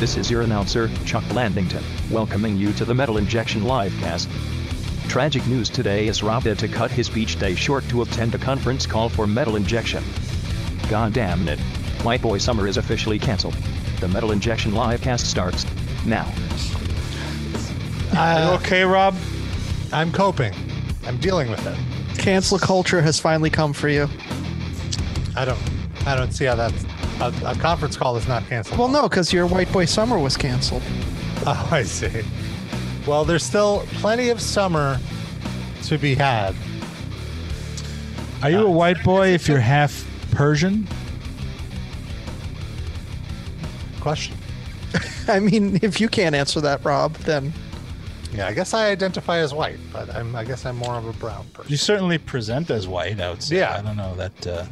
This is your announcer, Chuck Landington, welcoming you to the Metal Injection Livecast. Tragic news today is Rob had to cut his beach day short to attend a conference call for Metal Injection. God damn it. White Boy Summer is officially canceled. The Metal Injection Livecast starts now. Are you Uh, okay, Rob? I'm coping. I'm dealing with it. Cancel culture has finally come for you. I don't. I don't see how that's a, a conference call is not canceled. Well, no, because your White Boy Summer was canceled. Oh, I see. Well, there's still plenty of summer to be had. Are you a uh, white boy if you're half Persian? Question. I mean, if you can't answer that, Rob, then Yeah, I guess I identify as white, but I'm. I guess I'm more of a brown person. You certainly present as white. I would say. Yeah. I don't know that. Uh,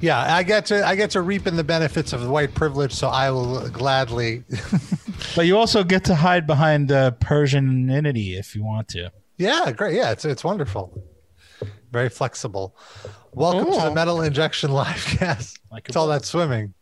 Yeah, I get to. I get to reap in the benefits of white privilege, so I will gladly. but you also get to hide behind uh, Persianity if you want to. Yeah, great. Yeah, it's it's wonderful. Very flexible. Welcome to the. Metal Injection Livecast. Like it's all that swimming.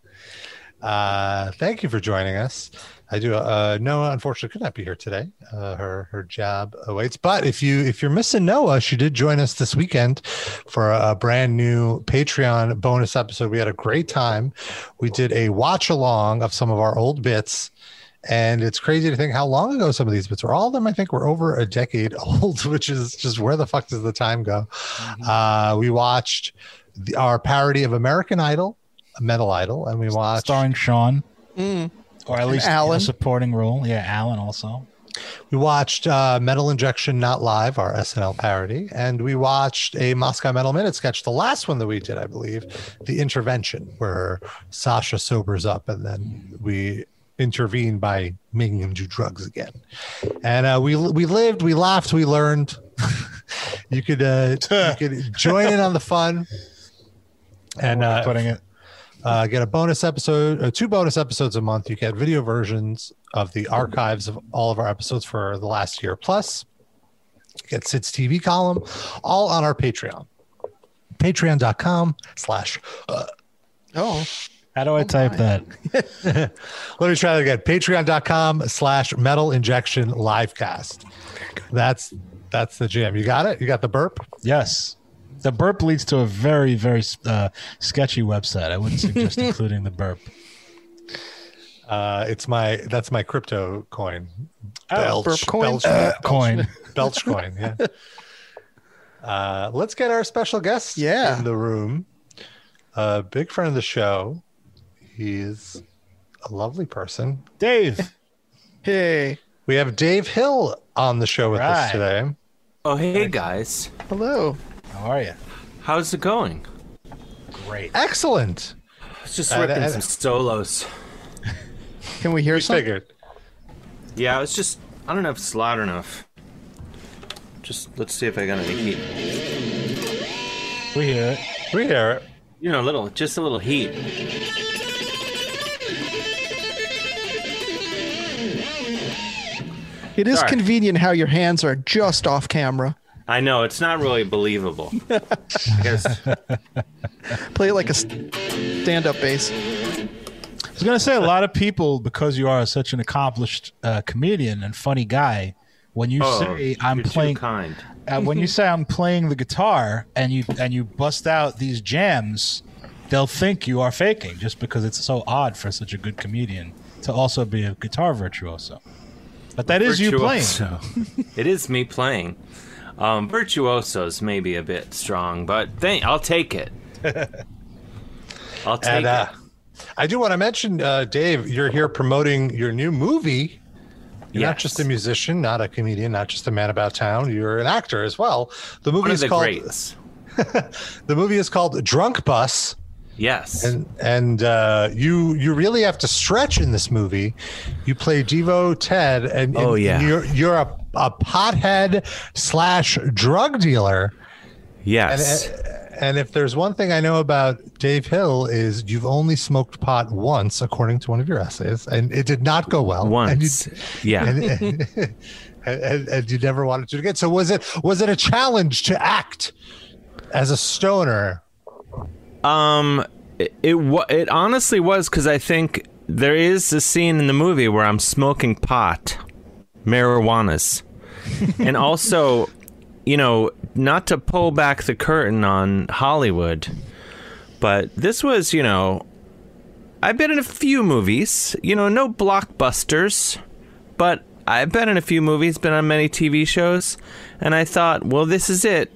Uh, thank you for joining us. I do. Uh, Noah, unfortunately, could not be here today. Uh, her her job awaits. But if you if you're missing Noah, she did join us this weekend for a, brand new Patreon bonus episode. We had a great time. We did a watch along of some of our old bits. And it's crazy to think how long ago some of these bits were. All of them, I think, were over a decade old, which is just where the fuck does the time go? Uh, we watched the, our parody of American Idol, Metal Idol, and we watched starring Sean, Mm. Or at least Alan. supporting role. Yeah, Alan also. We watched uh, Metal Injection Not Live, our SNL parody, and we watched a Moscow Metal Minute sketch, the last one that we did, I believe, The Intervention, where Sasha sobers up and then we intervene by making him do drugs again. And uh, we we lived, we laughed, we learned. you could uh, you could join in on the fun. And uh, putting it. Uh, get a bonus episode, uh, two bonus episodes a month. You get video versions of the archives of all of our episodes for the last year. Plus, you get Sid's TV column, all on our Patreon. Patreon.com slash. uh, oh, How do I type that? Let me try that again. Patreon.com slash metal injection livecast. That's that's the jam. You got it? You got the burp? Yes. The burp leads to a very, very uh, sketchy website. I wouldn't suggest including the burp. Uh, it's my that's my crypto coin. Oh, burp coin? Belch, Uh, coin. Belch coin. Yeah. Uh, let's get our special guest Yeah. in the room. A big friend of the show. He's a lovely person. Dave. hey, We have Dave Hill on the show with us today. Oh, hey guys. hello. How are you? How's it going? Great. Excellent. I was just Uh, ripping uh, some solos. Can we hear We something? figured. Yeah, it's just, I don't know if it's loud enough. Just, let's see if I got any heat. We hear it. We hear it. You know, a little, just a little heat. It is Sorry. convenient how your hands are just off camera. I know, it's not really believable. I guess, Play it like a stand-up bass. I was going to say a lot of people, because you are such an accomplished uh, comedian and funny guy, when you oh, say I'm playing, kind. uh, when you say I'm playing the guitar and you and you bust out these jams, they'll think you are faking just because it's so odd for such a good comedian to also be a guitar virtuoso. But that is you playing. It is me playing. Um, virtuoso's maybe a bit strong, but thank, I'll take it. I'll take And uh, it. I do want to mention, uh, Dave, you're here promoting your new movie. You're not just a musician, not a comedian, not just a man about town. You're an actor as well. The movie One is called the movie is called Drunk Bus, Yes. and and uh, you you really have to stretch in this movie. You play Devo Ted, and, and Oh, yeah. you're you're a, a pothead slash drug dealer. And, yes. and if there's one thing I know about Dave Hill is you've only smoked pot once, according to one of your essays, and it did not go well. And you, Once. yeah. and, and, and, and you never wanted to again. So was it was it a challenge to act as a stoner? Um, it it, it honestly was because I think there is a scene in the movie where I'm smoking pot, marijuanas, and also, you know, not to pull back the curtain on Hollywood, but this was, you know, I've been in a few movies, you know, no blockbusters, but I've been in a few movies, been on many TV shows, and I thought, well, this is it.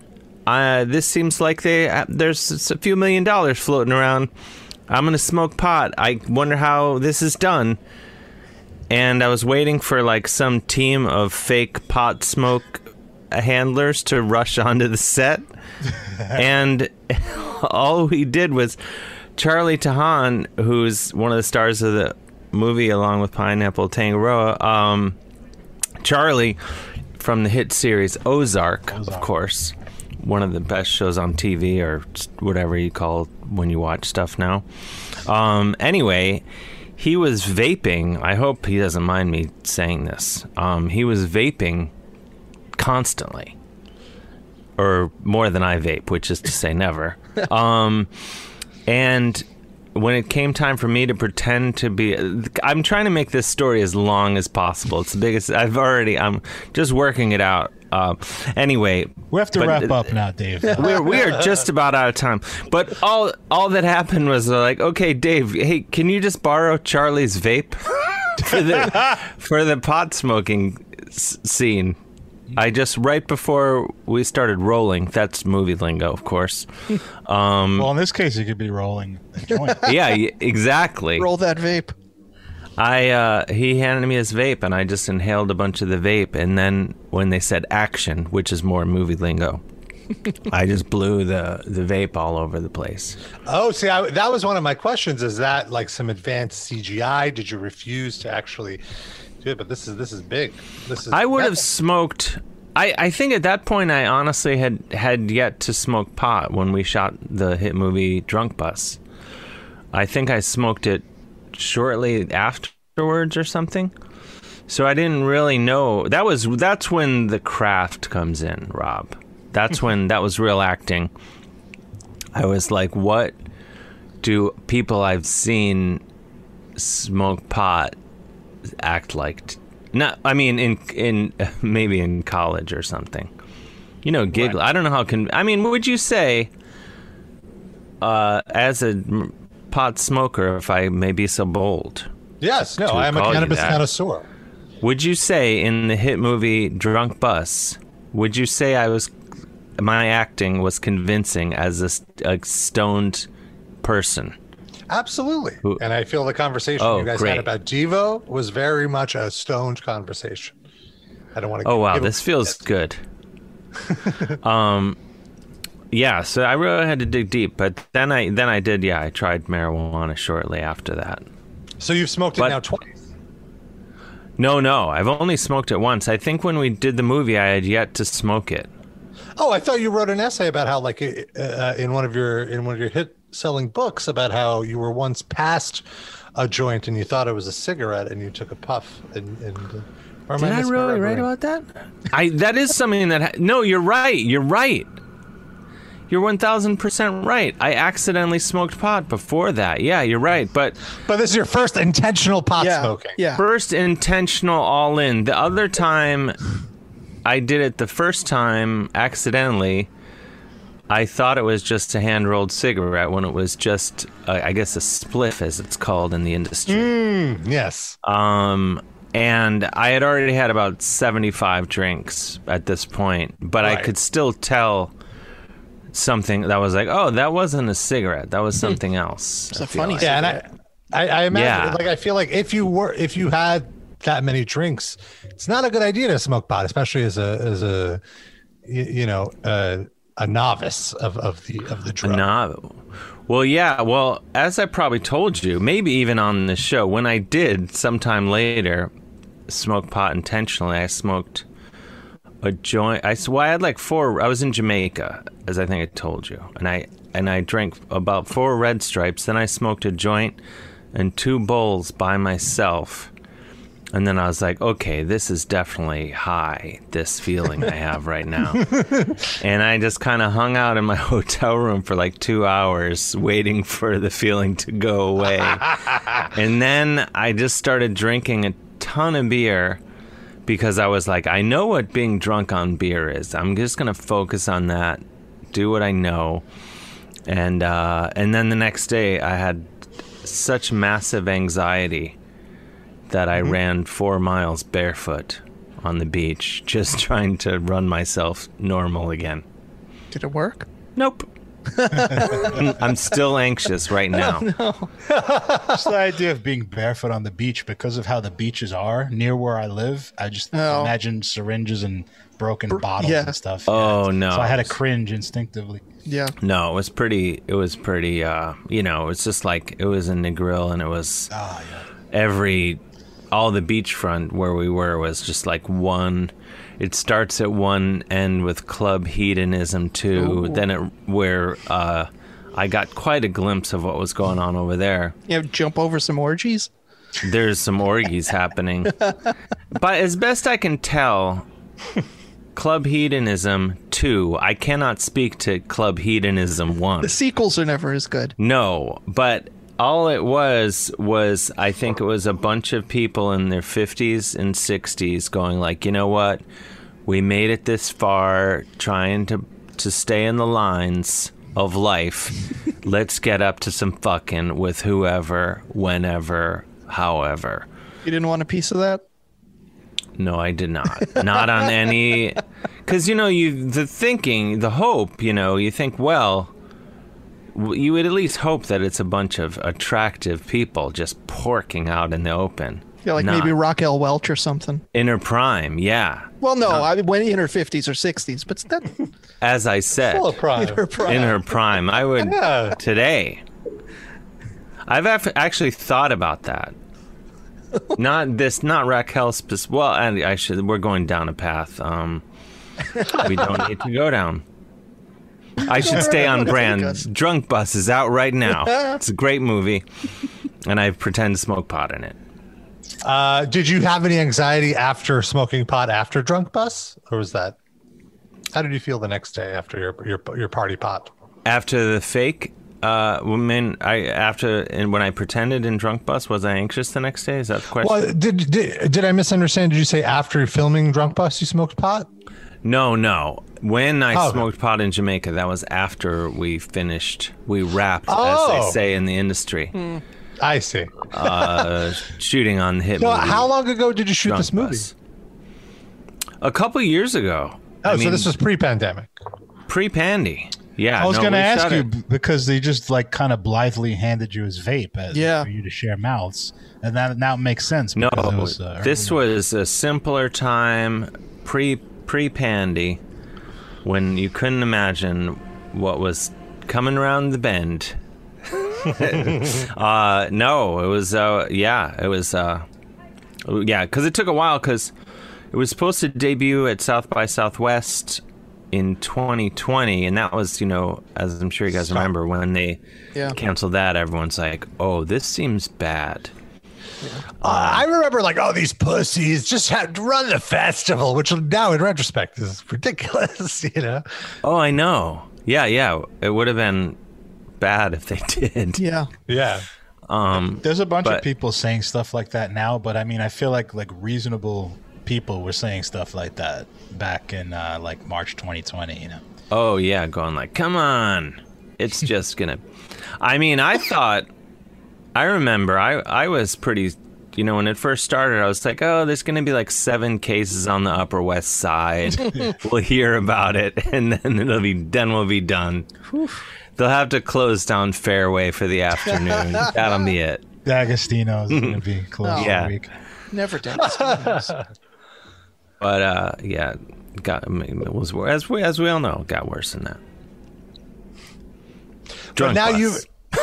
Uh, this seems like they uh, there's a few million dollars floating around. I'm gonna smoke pot. I wonder how this is done. And I was waiting for like some team of fake pot smoke handlers to rush onto the set, and all we did was Charlie Tahan, who's one of the stars of the movie, along with Pineapple Tangaroa. Um, Charlie from the hit series Ozark, of course, one of the best shows on TV or whatever you call when you watch stuff now. Um, anyway, he was vaping. I hope he doesn't mind me saying this. Um, he was vaping constantly, or more than I vape, which is to say never. um, and when it came time for me to pretend to be I'm trying to make this story as long as possible. It's the biggest I've already I'm just working it out. Uh, anyway, We have to But- wrap up now, Dave. we're we are just about out of time. But all all that happened was uh, like, okay, Dave, hey, can you just borrow Charlie's vape for the for the pot smoking s- scene? I just right before we started rolling. That's movie lingo, of course. Um, well, in this case, you could be rolling a joint. yeah, exactly. Roll that vape. I uh, he handed me his vape, and I just inhaled a bunch of the vape. And then when they said action, which is more movie lingo, I just blew the the vape all over the place. Oh, see, I, that was one of my questions. Is that like some advanced CGI? Did you refuse to actually it? But this is this is big. This is. I would have smoked. I, I think at that point I honestly had had yet to smoke pot when we shot the hit movie Drunk Bus. I think I smoked it shortly afterwards or something. So I didn't really know. That was that's when the craft comes in, Rob. That's when that was real acting. I was like, what do people I've seen smoke pot act like? T- not, I mean, in in maybe in college or something. You know, giggle. I don't know how can. I mean, would you say, uh, as a pot smoker, if I may be so bold, Yes, no, I am a cannabis connoisseur. would you say in the hit movie Drunk Bus, would you say I was my acting was convincing as a, a stoned person? Absolutely. Who- And I feel the conversation Oh, you guys great. had about Devo was very much a stoned conversation. I don't want to. Oh wow, give this it- feels good. um, yeah. So I really had to dig deep, but then I then I did. Yeah, I tried marijuana shortly after that. So you've smoked it now twice. No, no, I've only smoked it once. I think when we did the movie, I had yet to smoke it. Oh, I thought you wrote an essay about how, like, uh, in one of your in one of your hit selling books, about how you were once past a joint and you thought it was a cigarette and you took a puff and. and uh, or Did I really write about that? I that is something that ha- no, you're right. You're right. You're one thousand percent right. I accidentally smoked pot before that. Yeah, you're right. But But this is your first intentional pot Yeah. smoking. Yeah. first intentional all in. The other time I did it the first time accidentally. I thought it was just a hand rolled cigarette when it was just, uh, I guess, a spliff, as it's called in the industry. Mm, yes. Um, and I had already had about 75 drinks at this point, but I could still tell something that was like, oh, that wasn't a cigarette. That was something else. It's a I feel funny like. Yeah, and I, I, I imagine, Yeah. like, I feel like if you were, if you had that many drinks, it's not a good idea to smoke pot, especially as a, as a, you, you know, uh, a novice of, of the of the drug. No. Well, yeah. Well, as I probably told you, maybe even on the show, when I did sometime later smoke pot intentionally, I smoked a joint. I so I had like four. I was in Jamaica, as I think I told you, and I and I drank about four red stripes. Then I smoked a joint and two bowls by myself, And then I was like, okay, this is definitely high, this feeling I have right now. and I just kind of hung out in my hotel room for like two hours waiting for the feeling to go away. and then I just started drinking a ton of beer because I was like, I know what being drunk on beer is. I'm just going to focus on that, do what I know. And, uh, and then the next day, I had such massive anxiety that I ran four miles barefoot on the beach, just trying to run myself normal again. Did it work? Nope. I'm still anxious right now. No. Just the idea of being barefoot on the beach because of how the beaches are near where I live. I just Oh. imagine syringes and broken bottles yeah. and stuff. Oh, no. So I had to cringe instinctively. Yeah. No, it was pretty. It was pretty. Uh, you know, it's just like it was in the grill, and it was Ah, yeah. every all the beachfront where we were was just like one. It starts at one end with club hedonism two. Then it where uh, I got quite a glimpse of what was going on over there. You know, jump over some orgies. There's some orgies happening, but as best I can tell, Club Hedonism two. I cannot speak to Club Hedonism one. The sequels are never as good. No, but all it was was I think it was a bunch of people in their 50s and 60s going like, "You know what? We made it this far trying to to stay in the lines of life. Let's get up to some fucking with whoever, whenever, however." You didn't want a piece of that? No, I did not. Not on any cuz you know, you the thinking, the hope, you know, you think, well, w- you would at least hope that it's a bunch of attractive people just porking out in the open. Yeah, like Not. maybe Raquel Welch or something. in her prime, yeah. Well, no, I went in her 50s or 60s, but that As I said, Full of pride. her prime. in her prime, I would Yeah. today. I've af- actually thought about that. Not this, not Raquel spec- Well, and I should. We're going down a path. Um, we don't need to go down. I should stay on brand. Drunk Bus is out right now. It's a great movie, and I pretend to smoke pot in it. Uh, did you have any anxiety after smoking pot after drunk bus, or was that? How did you feel the next day after your your your party pot? After the fake, uh, women, I after and when I pretended in Drunk Bus, was I anxious the next day? Is that the question? Well, did did, did I misunderstand? Did you say after filming drunk bus you smoked pot? No, no. When I Oh. smoked pot in Jamaica, that was after we finished, we wrapped, as Oh. they say in the industry, I see. uh, shooting on the hit So, movie. how long ago did you shoot Drunk this movie? Bus. A couple years ago. Oh, I so mean, this was pre-pandemic. pre-pandy. Yeah, I was no, going to ask you it. because they just like kind of blithely handed you his vape uh, Yeah. for you to share mouths, and that now makes sense. No, it was, uh, this was a simpler time, pre pre pandy, when you couldn't imagine what was coming around the bend. uh, no, it was uh, yeah, it was uh, yeah, because it took a while because it was supposed to debut at South by Southwest in 2020, and that was you know as I'm sure you guys remember when they Yeah. canceled that, everyone's like, oh, this seems bad. Uh, I remember like, oh, these pussies just had to run the festival, which now in retrospect is ridiculous, you know. Oh, I know. Yeah, yeah. It would have been bad if they did. Yeah. Yeah. Um, There's a bunch But- of people saying stuff like that now, but I mean, I feel like like reasonable people were saying stuff like that back in uh, like March 2020. You know, oh yeah, going like, come on. It's just gonna. I mean, I thought. I remember. I I was pretty. You know, when it first started, I was like, "Oh, there's going to be like seven cases on the Upper West Side. we'll hear about it, and then it'll be then we'll be done. They'll have to close down Fairway for the afternoon. That'll be it. D'Agostino is going to be closed Yeah. for a week. Never done But uh, yeah, got I mean, it was as we as we all know, it got worse than that. But now bus. you,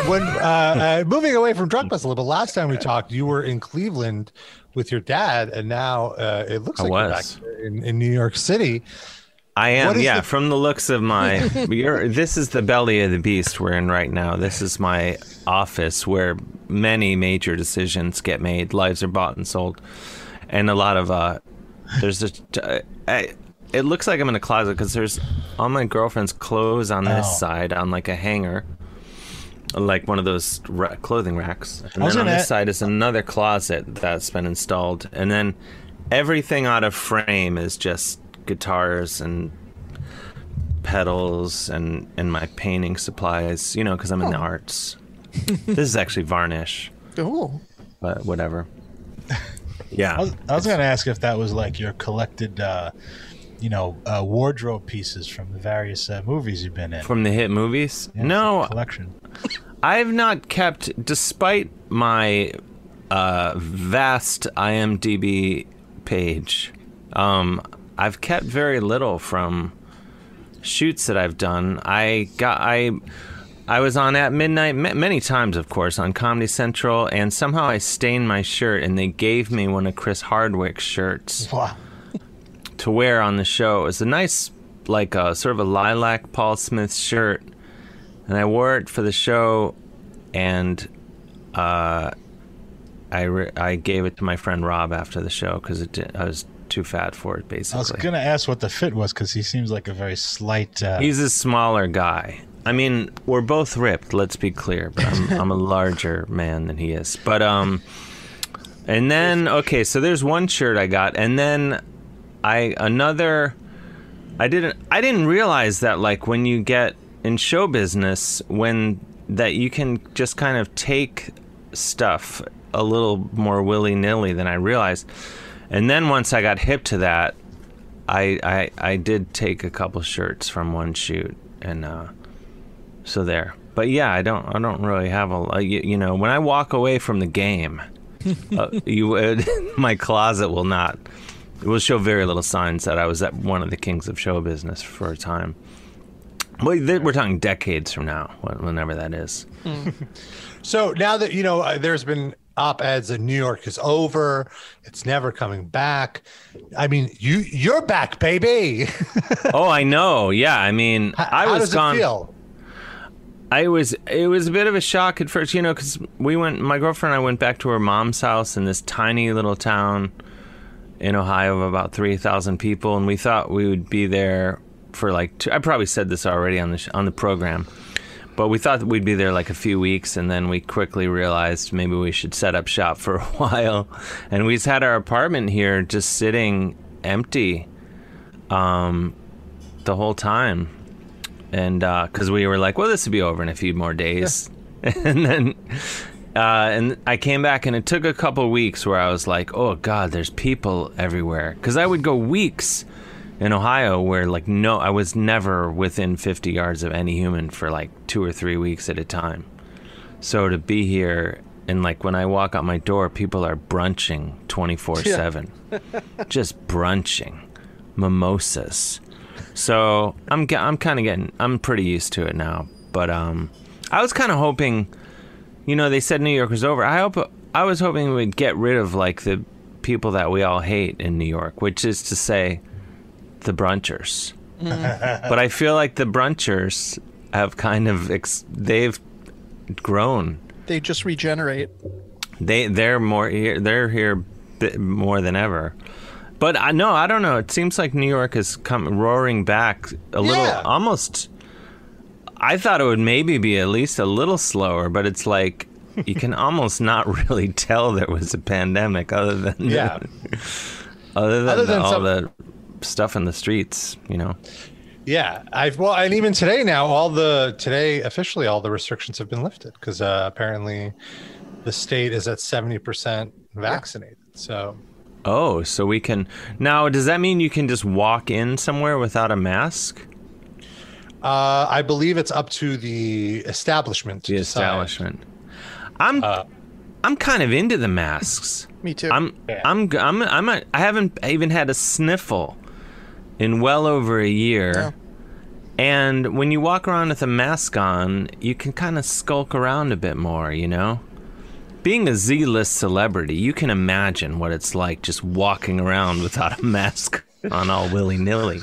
when uh, uh, moving away from drunk bus a little. Last time we talked, you were in Cleveland with your dad, and now uh, it looks I like you're back in, in New York City. I am, yeah. the- From the looks of my, you're, this is the belly of the beast we're in right now. This is my office where many major decisions get made. Lives are bought and sold, and a lot of uh, there's a. I, it looks like I'm in a closet because there's all my girlfriend's clothes on this Oh. side on like a hanger, like one of those ra- clothing racks. And then on this a- side is another closet that's been installed, and then everything out of frame is just guitars and pedals and and my painting supplies. You know, because I'm in the arts. this is actually varnish, Oh, but whatever. Yeah. I was, I was going to ask if that was like your collected, uh, you know, uh, wardrobe pieces from the various uh, movies you've been in. From the hit movies? Yeah, no, collection. I've not kept, despite my uh, vast IMDb page, um, I've kept very little from shoots that I've done. I got I. I was on at midnight ma- many times, of course, on Comedy Central, and somehow I stained my shirt, and they gave me one of Chris Hardwick's shirts Wow. To wear on the show. It was a nice, like a sort of a lilac Paul Smith shirt, and I wore it for the show, and uh, I re- I gave it to my friend Rob after the show because it di- I was too fat for it basically. I was going to ask what the fit was because he seems like a very slight. Uh, He's a smaller guy. I mean, we're both ripped. Let's be clear, but I'm, I'm a larger man than he is. But um, and then okay, so there's one shirt I got, and then I another. I didn't. I didn't realize that like when you get in show business, when that you can just kind of take stuff a little more willy nilly than I realized. And then once I got hip to that, I, I I did take a couple shirts from one shoot, and uh, so there. But yeah, I don't I don't really have a you, you know when I walk away from the game, uh, you my closet will not it will show very little signs that I was at one of the kings of show business for a time. Well, th- we're talking decades from now, whenever that is. So now that you know, uh, there's been op-eds that New York is over. It's never coming back. I mean, you you're back, baby. oh, I know. Yeah, I mean, I How was does gone. it feel? I was it was a bit of a shock at first, you know, because we went. My girlfriend and I went back to her mom's house in this tiny little town in Ohio of about three thousand people, and we thought we would be there for like. Two, I probably said this already on the sh- on the program, but we thought we'd be there like a few weeks, and then we quickly realized maybe we should set up shop for a while, and we just had our apartment here just sitting empty, um, the whole time. And because we were like, well, this will be over in a few more days, and then uh, and I came back, and it took a couple weeks where I was like, oh god, there's people everywhere, because I would go weeks in Ohio where like no, I was never within 50 yards of any human for like two or three weeks at a time. So to be here and like when I walk out my door, people are brunching 24 seven, just brunching, mimosas. So I'm I'm kind of getting I'm pretty used to it now. But um, I was kind of hoping, you know, they said New York was over. I hope I was hoping we'd get rid of like the people that we all hate in New York, which is to say, the brunchers. Mm. but I feel like the brunchers have kind of ex- they've grown. they just regenerate. They they're more here. They're here bi- more than ever. But I no, I don't know. It seems like New York is come roaring back a little, almost. I thought it would maybe be at least a little slower, but it's like you can almost not really tell there was a pandemic, other than Yeah. other than, Other than all some- the stuff in the streets. You know, Yeah, I've well, and even today now, all the today officially all the restrictions have been lifted because uh, apparently the state is at seventy percent vaccinated. So oh, so we can now. Does that mean you can just walk in somewhere without a mask? Uh, I believe it's up to the establishment. to The decide. establishment. I'm Uh, I'm kind of into the masks. Me too. I'm I'm g- I'm I'm a, I haven't even had a sniffle in well over a year. Yeah. And when you walk around with a mask on, you can kind of skulk around a bit more, you know? Being a Z-list celebrity, you can imagine what it's like just walking around without a mask on all willy-nilly.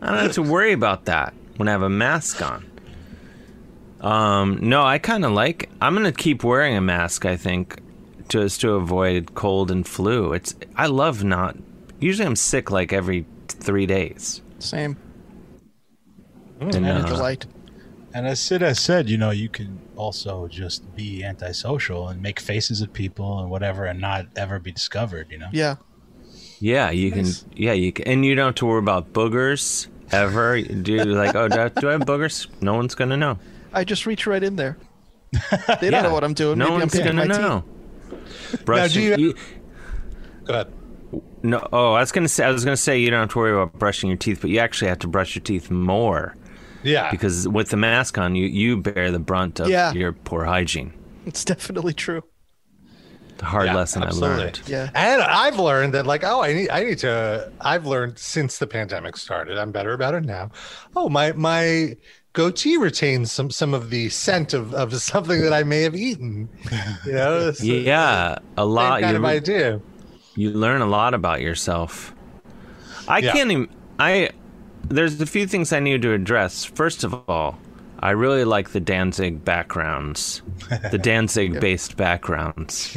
I don't have to worry about that when I have a mask on. Um, no, I kind of like. I'm gonna keep wearing a mask. I think, just to avoid cold and flu. It's I love not. Usually I'm sick like every three days. Same. And, And a uh, delight. And as Sid has said, you know, you can also just be antisocial and make faces at people and whatever, and not ever be discovered. You know. Yeah. yeah, you can. Yeah, you can, and you don't have to worry about boogers ever. Do like? Oh, do I, do I have boogers? No one's gonna know. I just reach right in there. They don't know what I'm doing. No Maybe I'm one's picking gonna my teeth. know. Brushing, do you- you- Go ahead. no. Oh, I was gonna say. I was gonna say you don't have to worry about brushing your teeth, but you actually have to brush your teeth more Yeah. because with the mask on, you you bear the brunt of Yeah. your poor hygiene. It's definitely true. The hard Yeah, lesson I absolutely. learned. Yeah. And I've learned that, like, oh, I need, I need to. I've learned since the pandemic started. I'm better about it now. Oh, my my goatee retains some some of the scent of, of something that I may have eaten. You know, it's the Yeah, a same lot. kind You, of idea. you learn a lot about yourself. I Yeah. can't even. I there's a few things I need to address. First of all, I really like the Danzig backgrounds, the Danzig based backgrounds.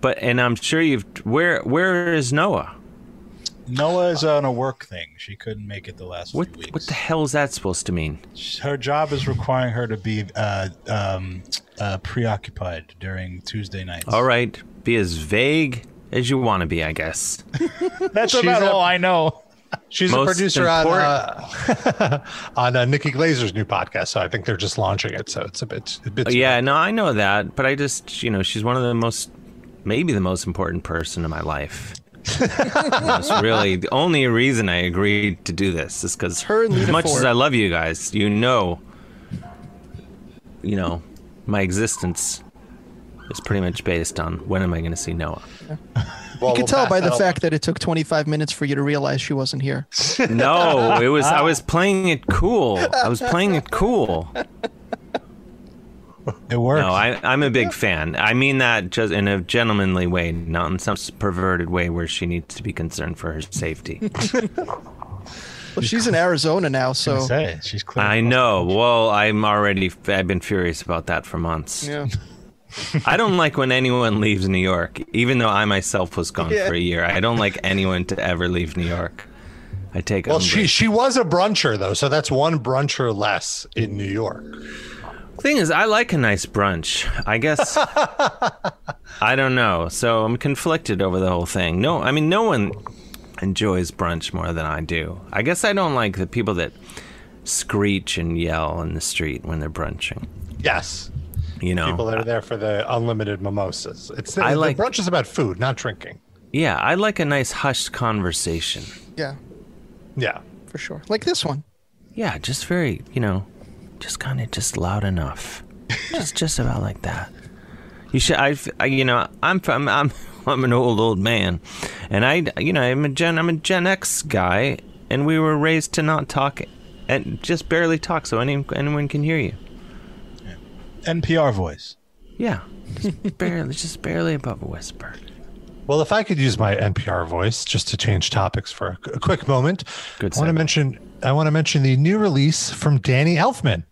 but and I'm sure you've where where is Noah? Noah is on a work thing. She couldn't make it the last What few weeks. what the hell is that supposed to mean? Her job is requiring her to be uh, um, uh, preoccupied during Tuesday nights. All right, be as vague as you want to be, I guess. That's about a- all I know. She's Most a producer on uh, on uh, Nikki Glazer's new podcast, so I think they're just launching it. So it's a bit, a bit. Yeah, no, I know that, but I just, you know, she's one of the most, maybe the most important person in my life. That's really the only reason I agreed to do this is because her as Lita much as I love you guys, you know, you know, my existence is pretty much based on when am I going to see Noah? Well, You can we'll tell pass by the that fact that it took 25 minutes for you to realize she wasn't here. No, it was I was playing it cool. I was playing it cool. It works. No, I, I'm a big fan. I mean that just in a gentlemanly way, not in some perverted way where she needs to be concerned for her safety. Well, she's in Arizona now, I so say she's clear. I know. Well, I'm already. I've been furious about that for months. yeah. I don't like when anyone leaves New York, even though I myself was gone Yeah. for a year. I don't like anyone to ever leave New York. I take. Well, umbrage. she she was a bruncher though, so that's one bruncher less in New York. Thing is, I like a nice brunch. I guess. I don't know. So I'm conflicted over the whole thing. No, I mean, no one enjoys brunch more than I do. I guess I don't like the people that screech and yell in the street when they're brunching. Yes, You know, people that are there for the unlimited mimosas. It's I the like- brunch is about food, not drinking. yeah, I like a nice hushed conversation. Yeah, Yeah, for sure. Like this one. Yeah, just very, you know, just kind of just loud enough. just just about like that. You should I, I you know, I'm from I'm I'm an old old man. And I you know, I'm a Gen I'm a Gen X guy and we were raised to not talk and just barely talk so any, anyone can hear you. NPR voice. Yeah. Just barely just barely above a whisper. Well, if I could use my NPR voice just to change topics for a, a quick moment, Good I want to mention I want to mention the new release from Danny Elfman.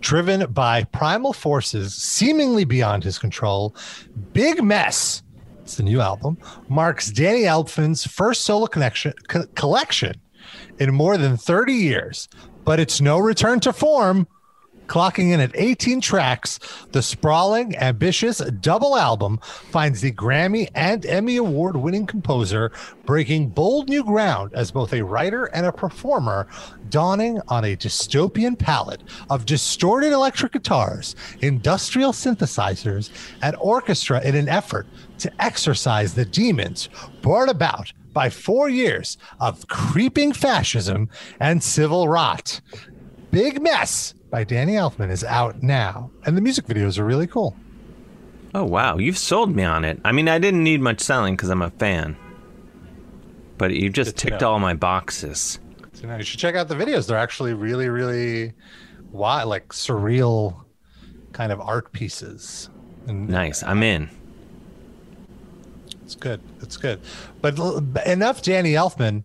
Driven by primal forces seemingly beyond his control, Big Mess, it's the new album, marks Danny Elfman's first solo connection, co- collection in more than 30 years. But it's no return to form. Clocking in at 18 tracks, the sprawling, ambitious double album finds the Grammy and Emmy Award winning composer breaking bold new ground as both a writer and a performer, dawning on a dystopian palette of distorted electric guitars, industrial synthesizers, and orchestra in an effort to exorcise the demons brought about by four years of creeping fascism and civil rot. Big Mess by Danny Elfman is out now, and the music videos are really cool. Oh wow, you've sold me on it. I mean, I didn't need much selling cuz I'm a fan. But you just Good to ticked know. all my boxes. So now you should check out the videos. They're actually really, really wild, like surreal kind of art pieces. And Nice. I'm in. it's good. It's good. But l- enough Danny Elfman.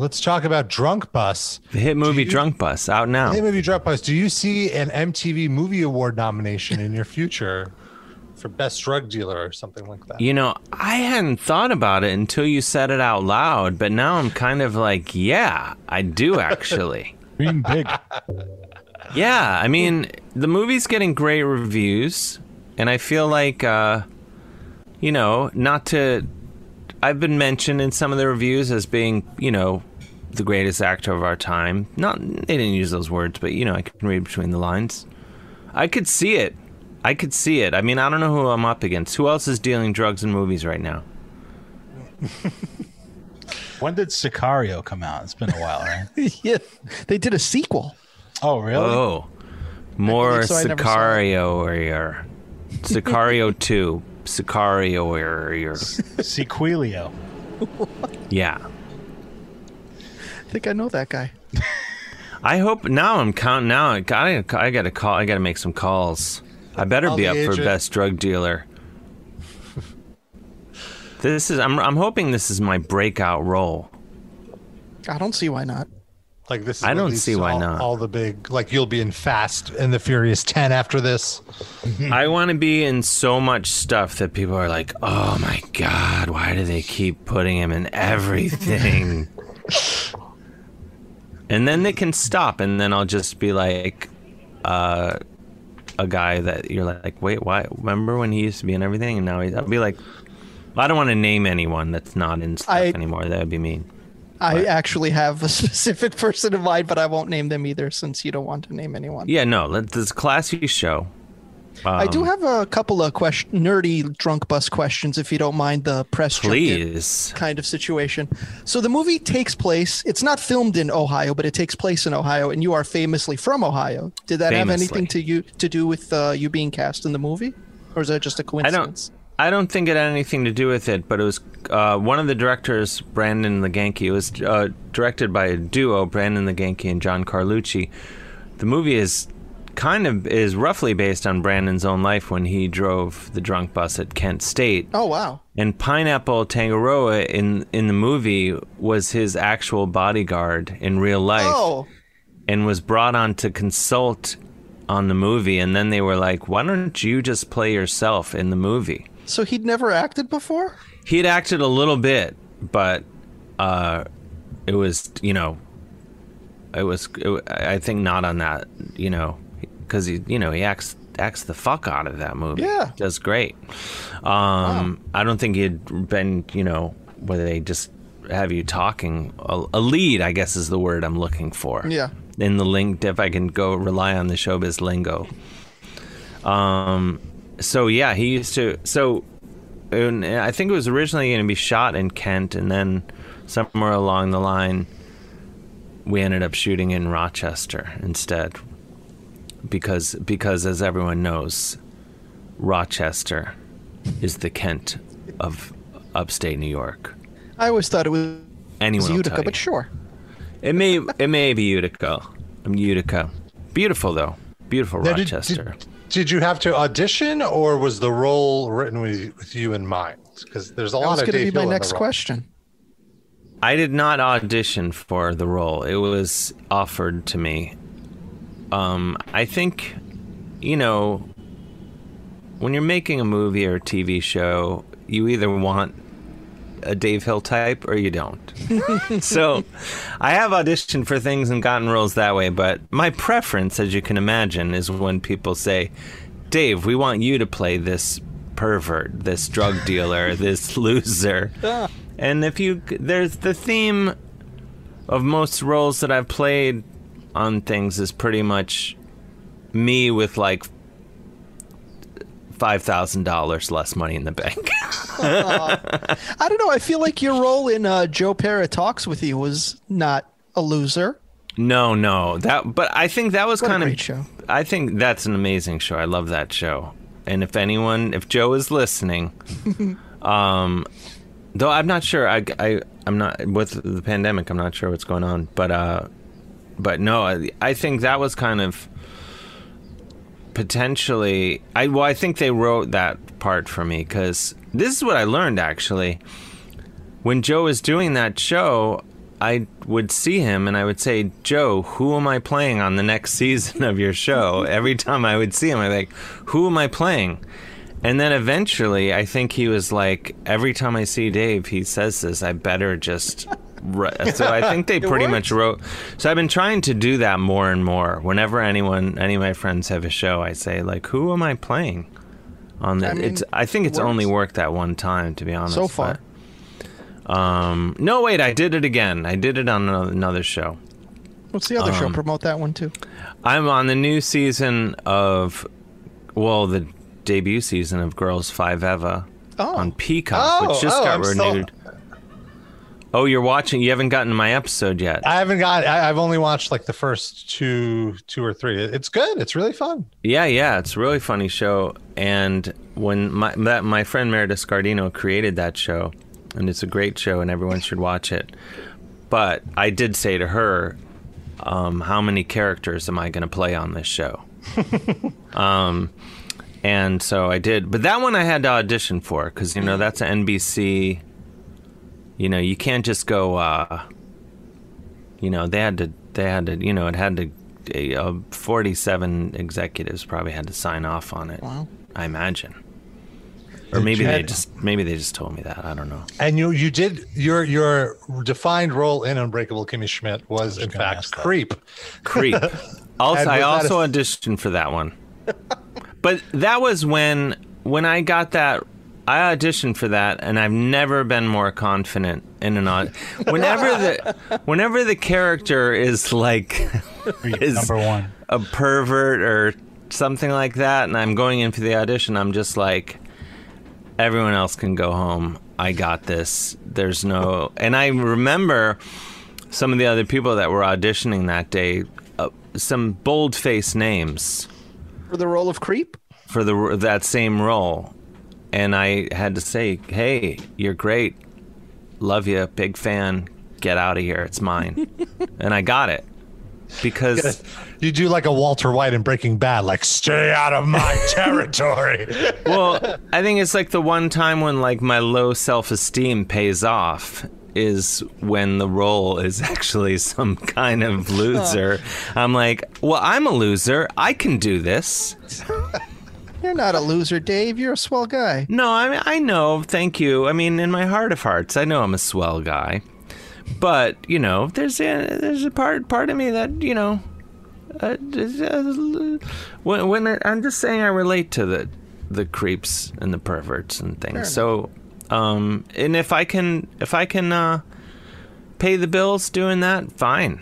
Let's talk about Drunk Bus. The hit movie you- Drunk Bus out now. Hit movie Drunk Bus. Do you see an MTV Movie Award nomination in your future for best drug dealer or something like that. You know, I hadn't thought about it until you said it out loud, but now I'm kind of like, yeah, I do actually. Dream big. yeah, I mean, the movie's getting great reviews, and I feel like, uh, you know, not to. I've been mentioned in some of the reviews as being, you know, the greatest actor of our time. Not, they didn't use those words, but, you know, I can read between the lines. I could see it. I could see it. I mean, I don't know who I'm up against. Who else is dealing drugs in movies right now? When did Sicario come out? It's been a while, right? yeah, they did a sequel. Oh, really? Oh, more so, I never saw it. Sicario or Sicario two, Sicario or your Sequelio. yeah. I think I know that guy. I hope now I'm counting. Now I gotta, I gotta call. I gotta make some calls. I better Call be the up for best drug dealer. this is. I'm. I'm hoping this is my breakout role. I don't see why not. Like this. Is I don't see why all, not. All the big like you'll be in Fast and the Furious Ten after this. I want to be in so much stuff that people are like, "Oh my god, why do they keep putting him in everything?" and then they can stop, and then I'll just be like, uh, a guy that you're like, "Wait, why? Remember when he used to be in everything, and now he's?" I'll be like, I don't want to name anyone that's not in stuff I- anymore. That would be mean. I actually have a specific person in mind, but I won't name them either since you don't want to name anyone. Yeah, no, let- this classy show. I Um, do have a couple of question, nerdy drunk bus questions, if you don't mind the press Please. kind of situation. So the movie takes place. It's not filmed in Ohio, but it takes place in Ohio, and you are famously from Ohio. Did that have anything to you to do with uh, you being cast in the movie, or is that just a coincidence? I don't. I don't think it had anything to do with it, but it was uh, one of the directors, Brandon LaGanke. It was uh, directed by a duo, Brandon LaGanke and John Carlucci. The movie is kind of is roughly based on Brandon's own life when he drove the drunk bus at Kent State. Oh wow! And Pineapple Tangaroa in in the movie was his actual bodyguard in real life Oh, and was brought on to consult on the movie and then they were like, "Why don't you just play yourself in the movie?" so he'd never acted before? He had acted a little bit, but uh it was, you know, it was it, I think not on that, you know, cuz he, you know, he acts acts the fuck out of that movie. Yeah. Does great. Um I don't think he'd been, you know, where they just have you talking a, a lead, I guess is the word I'm looking for Yeah. in the link if I can go rely on the showbiz lingo. Um, so yeah, he used to. So I think it was originally going to be shot in Kent, and then somewhere along the line, we ended up shooting in Rochester instead, because because as everyone knows, Rochester is the Kent of upstate New York. I always thought it was Anyone will Utica, but sure. It may it may be Utica. I'm Utica. Beautiful though. Beautiful Now, Rochester. Did, did you have to audition, or was the role written with, with you in mind? Because there's a That lot was of That's going to Dave be my Hill in the next question. I did not audition for the role. It was offered to me. Um, I think, you know, when you're making a movie or a TV show, you either want a Dave Hill type or you don't. so I have auditioned for things and gotten roles that way, but my preference, as you can imagine, is when people say, Dave, we want you to play this pervert, this drug dealer, this loser. And if you, there's the theme of most roles that I've played on things is pretty much me with like five thousand dollars less money in the bank. I don't know. I feel like your role in uh, Joe Pera Talks with You was not a loser. no, no, that. But I think that was What kind of. great show. I think that's an amazing show. I love that show. And if anyone, if Joe is listening, um, though I'm not sure. I, I, I'm not with the pandemic. I'm not sure what's going on. But, uh, but no, I, I think that was kind of potentially. I well, I think they wrote that part for me because this is what I learned actually. When Joe was doing that show, I would see him and I would say, Joe, who am I playing on the next season of your show? Every time I would see him, I'd be like, who am I playing? And then eventually, I think he was like, every time I see Dave, he says this, I better just. Ru- So I think they pretty much wrote. So I've been trying to do that more and more. Whenever anyone, any of my friends have a show, I say like, "Who am I playing?" On the, I mean, it's. I think it's works. only worked that one time, to be honest. So far. but- um. No, wait. I did it again. I did it on another- show. What's the other show? Um, Promote that one too. I'm on the new season of, well, the debut season of Girls Five Eva Oh. on Peacock, Oh, which just oh, got I'm renewed. Oh, you're watching? You haven't gotten my episode yet. I haven't got. I, I've only watched like the first two, two or three. It's good. It's really fun. Yeah, yeah, it's a really funny show. And when my that my friend Meredith Scardino created that show, and it's a great show, and everyone should watch it. But I did say to her, um, "How many characters am I going to play on this show?" um, and so I did. But that one I had to audition for because you know that's an NBC. You know, you can't just go. Uh, you know, they had to. They had to. You know, it had to. Uh, Forty-seven executives probably had to sign off on it. Wow. I imagine. Or maybe you they just maybe they just told me that. I don't know. And you, you did your your defined role in Unbreakable Kimmy Schmidt was in fact creep. Creep. Also, I also a- auditioned for that one. But that was when when I got that I auditioned for that and I've never been more confident in an audition. whenever the whenever the character is like is Number one. a pervert or something like that and I'm going in for the audition I'm just like everyone else can go home I got this there's no and I remember some of the other people that were auditioning that day uh, some bold-faced names For the role of creep. for the that same role, and I had to say, "Hey, you're great, love you, big fan. Get out of here, it's mine." and I got it because You do like a Walter White in Breaking Bad, like stay out of my territory. well, I think it's like the one time when like my low self-esteem pays off is when the role is actually some kind of loser. I'm like, well, I'm a loser. I can do this. You're not a loser, Dave. You're a swell guy. No, I mean, I know. Thank you. I mean, in my heart of hearts, I know I'm a swell guy. But you know, there's a there's a part part of me that you know, uh, uh, when when I, I'm just saying I relate to the the creeps and the perverts and things. So, um, and if I can if I can uh, pay the bills doing that, fine.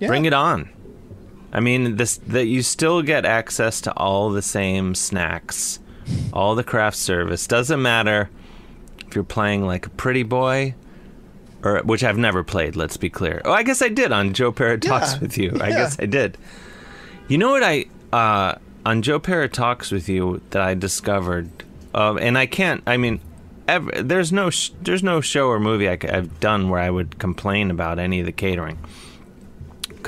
Yeah. Bring it on. I mean, this that you still get access to all the same snacks, all the craft service. Doesn't matter if you're playing like a pretty boy, or which I've never played. Let's be clear. Oh, I guess I did on Joe Pera Talks Yeah. with You. I guess I did. You know what I uh, on Joe Pera Talks with You that I discovered, um, and I can't. I mean, ever, there's no sh- there's no show or movie I, have done where I would complain about any of the catering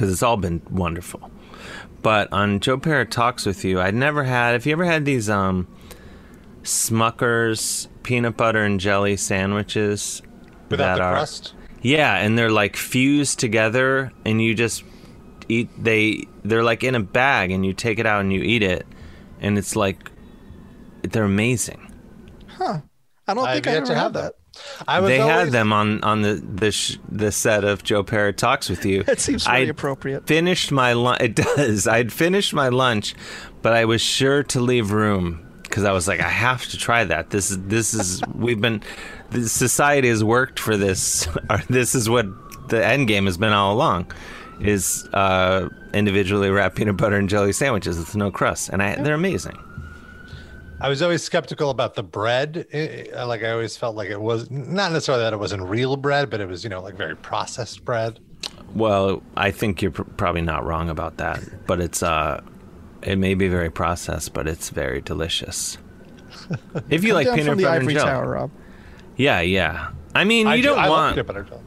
because it's all been wonderful. But on Joe Pera Talks with You, I'd never had. Have you ever had these um, Smuckers peanut butter and jelly sandwiches Without that the are crust. yeah, and they're like fused together, and you just eat. They they're like in a bag, and you take it out and you eat it, and it's like they're amazing. Huh. I don't I've think I ever to had have that. I was They had them on on the the sh- the set of Joe Pera Talks with You. That seems very I'd appropriate. Finished my lunch. It does. I'd finished my lunch, but I was sure to leave room because I was like, I have to try that. This is this is we've been. The society has worked for this. This is what the end game has been all along. Is uh, individually wrapped peanut butter and jelly sandwiches with no crust, and I, they're amazing. I was always skeptical about the bread. Like I always felt like it was not necessarily that it wasn't real bread, but it was you know like very processed bread. Well, I think you're pr- probably not wrong about that, but it's uh, it may be very processed, but it's very delicious. If you like Down peanut butter and jelly, Rob. yeah, yeah. I mean, you I do- don't I love want peanut butter jelly.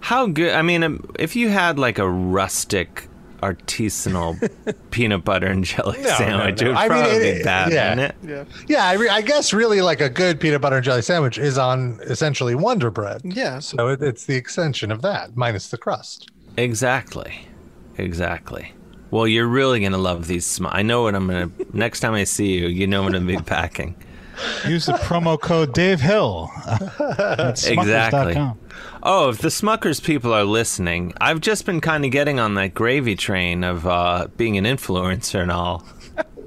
how good. I mean, um, if you had like a rustic, artisanal peanut butter and jelly No, no, sandwich, no. it would I mean, probably it- be bad, yeah. wouldn't it? Yeah. Yeah, I, re- I guess really like a good peanut butter and jelly sandwich is on essentially Wonder Bread. Yeah. So it, it's the extension of that minus the crust. Exactly, exactly. Well, you're really gonna love these. Sm- I know what I'm gonna. Next time I see you, you know what I'm gonna be packing. Use the promo code Dave Hill. at Exactly. smuckers.com. Oh, if the Smuckers people are listening, I've just been kind of getting on that gravy train of uh, being an influencer and all.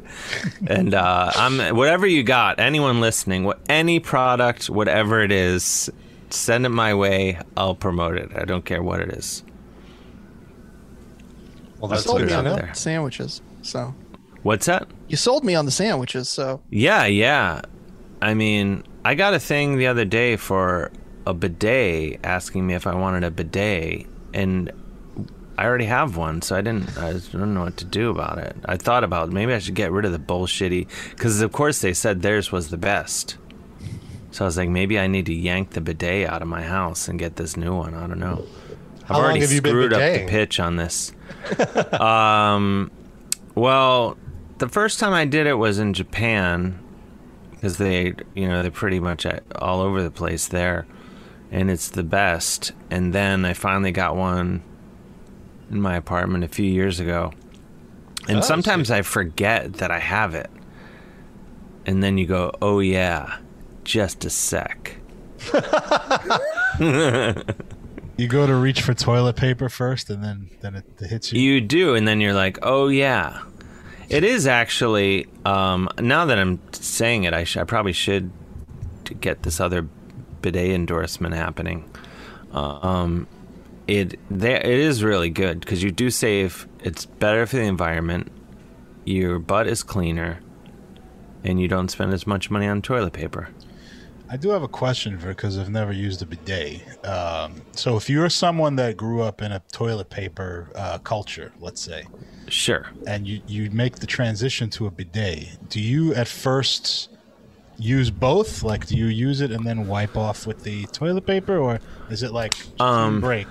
and uh, I'm whatever you got, anyone listening, what any product, whatever it is, send it my way. I'll promote it. I don't care what it is. Well, that's sold good me on there. sandwiches. So What's that? you sold me on the sandwiches. So Yeah, yeah. I mean, I got a thing the other day for a bidet asking me if I wanted a bidet, and I already have one, so I didn't. I don't know what to do about it. I thought about maybe I should get rid of the bullshitty, because of course they said theirs was the best. So I was like, maybe I need to yank the bidet out of my house and get this new one. I don't know. I've How already have you been screwed up the pitch on this. um, well, the first time I did it was in Japan because they, you know, they're pretty much at, all over the place there, and it's the best. And then I finally got one in my apartment a few years ago, and Oh, sometimes I forget that I have it, and then you go, "Oh yeah, just a sec." You go to reach for toilet paper first, and then then it, it hits you. You do, and then you're like, oh yeah, it is actually. Um, now that I'm saying it, I, sh- I probably should get this other bidet endorsement happening. Um, it there it is really good because you do save. It's better for the environment. Your butt is cleaner, and you don't spend as much money on toilet paper. I do have a question for because I've never used a bidet. Um, so if you're someone that grew up in a toilet paper uh, culture, let's say, Sure. and you you make the transition to a bidet, do you at first use both? Like, do you use it and then wipe off with the toilet paper, or is it like Um, break?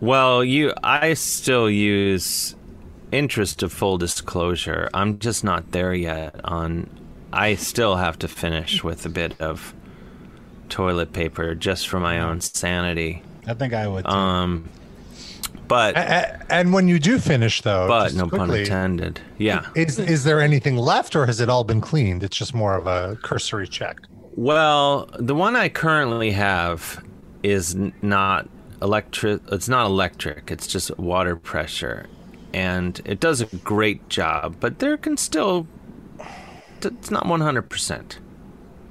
Well, you, I still use interest of full disclosure. I'm just not there yet. On, I still have to finish with a bit of toilet paper just for my own sanity. I think I would. Too. Um, but A- a- And when you do finish, though, but no pun intended. Yeah. Is is there anything left, or has it all been cleaned? It's just more of a cursory check. Well, the one I currently have is not electric. It's not electric. It's just water pressure, and it does a great job. But there can still, it's not one hundred percent.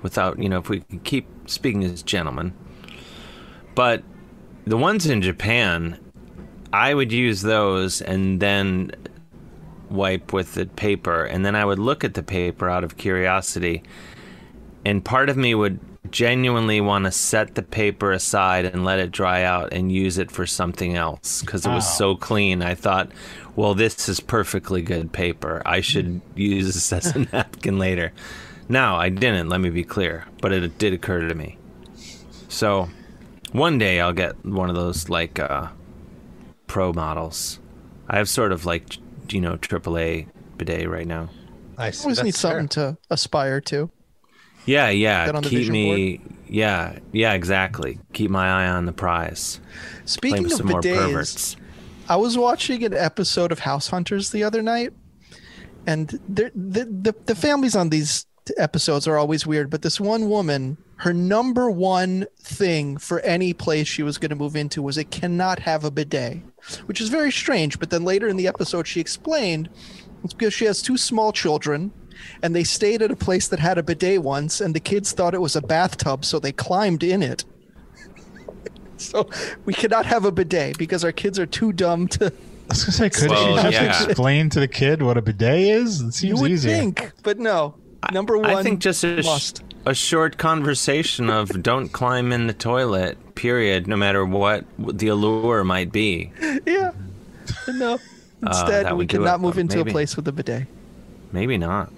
Without you know, if we can keep speaking as gentlemen. But the ones in Japan, I would use those and then wipe with the paper, and then I would look at the paper out of curiosity and part of me would genuinely want to set the paper aside and let it dry out and use it for something else because it was Wow. so clean. I thought, well, this is perfectly good paper. I should use this as a napkin later. Now, I didn't, let me be clear, but it did occur to me. So, one day I'll get one of those like uh, pro models. I have sort of like, you know, AAA bidet right now. I see. always That's need something fair. to aspire to. Yeah, yeah. Get on the Keep me. Yeah, yeah. Exactly. Keep my eye on the prize. Speaking of some more bidets, perverts. I was watching an episode of House Hunters the other night, and the the the families on these episodes are always weird. But this one woman, her number one thing for any place she was going to move into was it cannot have a bidet, which is very strange. But then later in the episode, she explained it's because she has two small children. And they stayed at a place that had a bidet once, and the kids thought it was a bathtub, so they climbed in it. So we cannot have a bidet because our kids are too dumb to. I was gonna say, could Well, you just yeah. explain to the kid what a bidet is? It You would easier. think, but no. Number one, I think just a, sh- a short conversation of don't climb in the toilet. Period. No matter what the allure might be. yeah. No. Instead, Uh, we cannot it, move into maybe. a place with a bidet. Maybe not.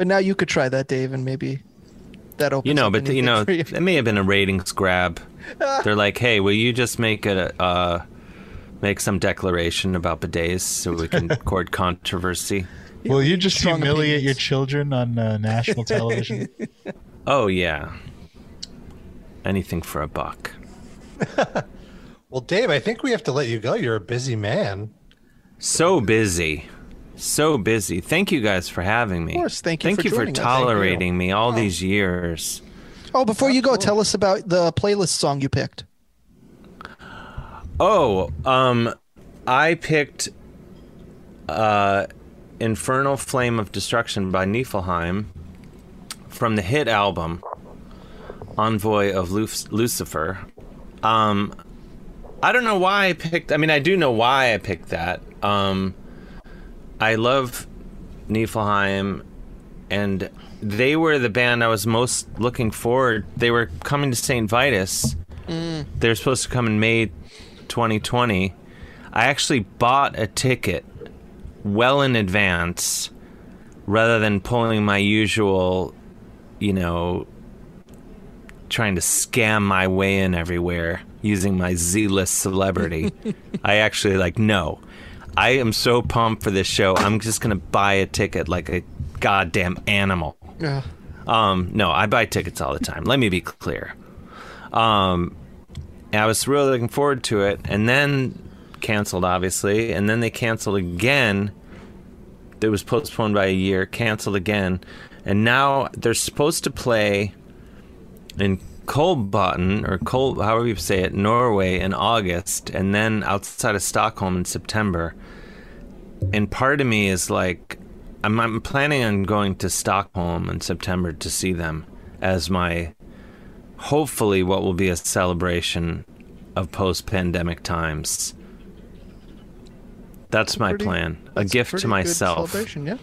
But now you could try that, Dave, and maybe that opens. You know, but you know, you. it may have been a ratings grab. They're like, hey, will you just make a uh, make some declaration about bidets so we can court controversy? Will you just Strong humiliate your children on uh, national television? Oh yeah. Anything for a buck. Well, Dave, I think we have to let you go. You're a busy man. So busy. So busy. Thank you guys for having me. Of course. Thank you Thank for you for joining us. Thank you. tolerating me all these years. Oh, before you go, tell us about the playlist song you picked. Oh, um, I picked uh, Infernal Flame of Destruction by Nifelheim from the hit album Envoy of Luc- Lucifer. Um, I don't know why I picked. I mean, I do know why I picked that. Um, I love Nifelheim, and they were the band I was most looking forward. They were coming to St. Vitus. Mm. They were supposed to come in May 2020. I actually bought a ticket well in advance rather than pulling my usual, you know, trying to scam my way in everywhere using my Z-list celebrity. I actually like no. I am so pumped for this show. I'm just going to buy a ticket like a goddamn animal. Yeah. Um, no, I buy tickets all the time. Let me be clear. Um, I was really looking forward to it, and then canceled, obviously, and then they canceled again. It was postponed by a year, canceled again, and now they're supposed to play in Kolbotn or Kol, however you say it, Norway in August, and then outside of Stockholm in September. And part of me is like, I'm, I'm planning on going to Stockholm in September to see them as my hopefully what will be a celebration of post-pandemic times. That's my Pretty- plan. A that's gift to myself. celebration, yeah.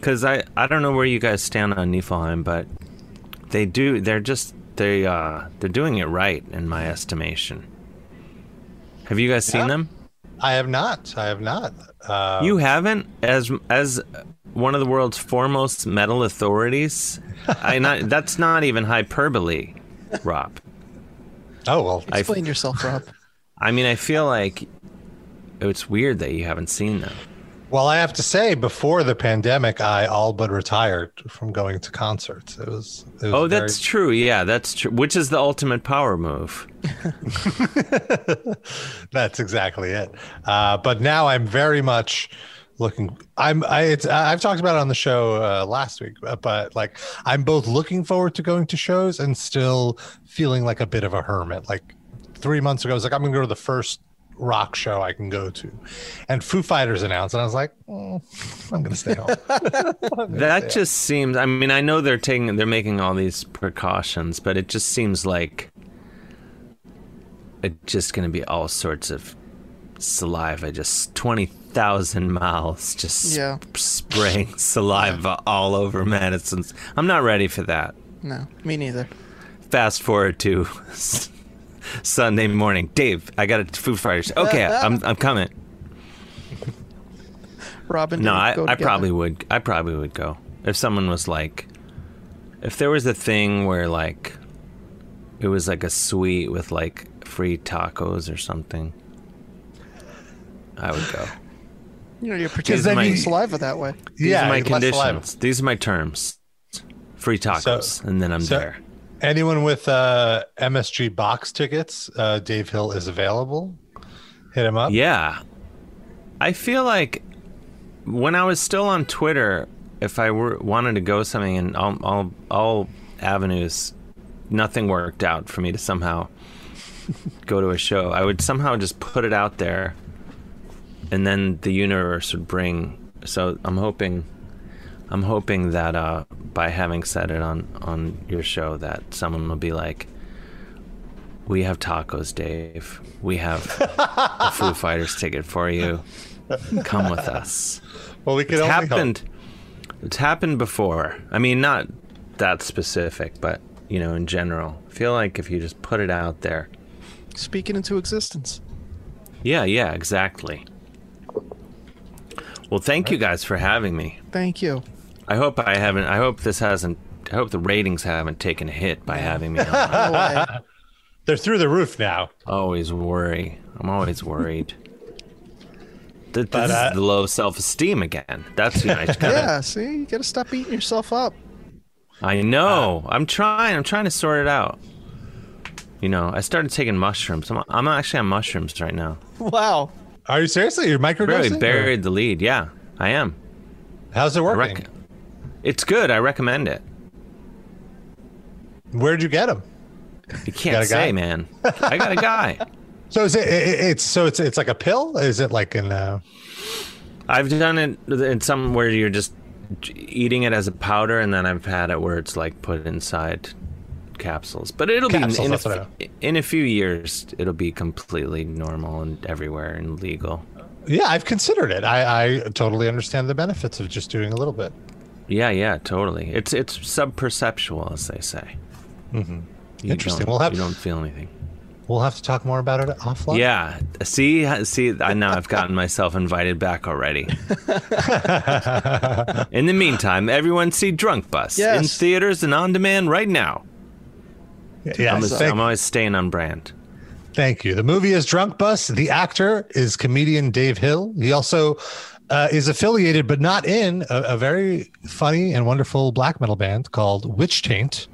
Because I, I don't know where you guys stand on Nifelheim, but they do. They're just they uh they're doing it right in my estimation. Have you guys seen them? I have not. I have not. Uh, You haven't, as as one of the world's foremost metal authorities. I not that's not even hyperbole, Rob. oh well. I- Explain yourself, Rob. I mean, I feel like it's weird that you haven't seen them. Well, I have to say, before the pandemic, I all but retired from going to concerts. It was. It was Oh, very- that's true. Yeah, that's true. Which is the ultimate power move. That's exactly it. Uh, but now I'm very much looking. I'm. I. It's. I've talked about it on the show uh, last week, but, but like I'm both looking forward to going to shows and still feeling like a bit of a hermit. Like three months ago, I was like, I'm gonna go to the first rock show I can go to, and Foo Fighters announced, and I was like, oh, I'm gonna stay home. That just seems. I mean, I know they're taking, they're making all these precautions, but it just seems like it's just going to be all sorts of saliva, just twenty thousand mouths, just Yeah. sp- spraying saliva all over medicines. I'm not ready for that. No, me neither. Fast forward to Sunday morning. Dave, I got a Foo Fighters. Okay, uh, uh. I'm I'm coming. Robin. No, I, go I probably would. I probably would go if someone was like, if there was a thing where like, it was like a suite with like free tacos or something. I would go. You know, you're These pretending are my- to saliva that way. These yeah, are my conditions. These are my terms. Free tacos, and then I'm so- there. Anyone with uh, MSG box tickets, uh, Dave Hill is available. Hit him up. Yeah. I feel like when I was still on Twitter, if I were wanted to go something and all, all, all avenues, nothing worked out for me to somehow go to a show, I would somehow just put it out there and then the universe would bring. So I'm hoping. I'm hoping that uh, by having said it on, on your show, that someone will be like, "We have tacos, Dave. We have a Foo Fighters ticket for you. Come with us. Well, we could It's only happened. It's happened before. I mean, not that specific, but you know, in general. I feel like if you just put it out there. Speaking into existence. Yeah, yeah, exactly. Well, thank you guys for having me. Thank you. I hope I haven't. I hope this hasn't. I hope the ratings haven't taken a hit by having me on. They're through the roof now. always worry. I'm always worried. Th- But, this uh, is the low self-esteem again. That's you know, I just gotta- yeah, see, you gotta stop beating yourself up. I know. I'm trying. I'm trying to sort it out. You know, I started taking mushrooms. I'm, I'm actually on mushrooms right now. Wow. Are you seriously? You're microdosing? Really microdosing? buried the lead. Yeah, I am. How's it I working? rec- it's good. I recommend it. Where'd you get them? You can't guy? say, man. I got a guy. So is it, it? It's so it's it's like a pill. Is it like in? Uh, I've done it in some where you're just eating it as a powder, and then I've had it where it's like put inside capsules. But it'll Capsules, be in, that's a, f- in a few years. It'll be completely normal and everywhere and legal. yeah, I've considered it. I, I totally understand the benefits of just doing a little bit. Yeah, yeah, totally. It's it's subperceptual, as they say. Mm-hmm. Interesting. We'll have- you don't feel anything. We'll have to talk more about it offline. Yeah. See, see. I now I've gotten myself invited back already. in the meantime, everyone see Drunk Bus in theaters and on demand right now. Yes. I'm, thank, I'm always staying on brand. thank you. The movie is Drunk Bus. The actor is comedian Dave Hill. He also uh, is affiliated, but not in, a, a very funny and wonderful black metal band called Witch Taint.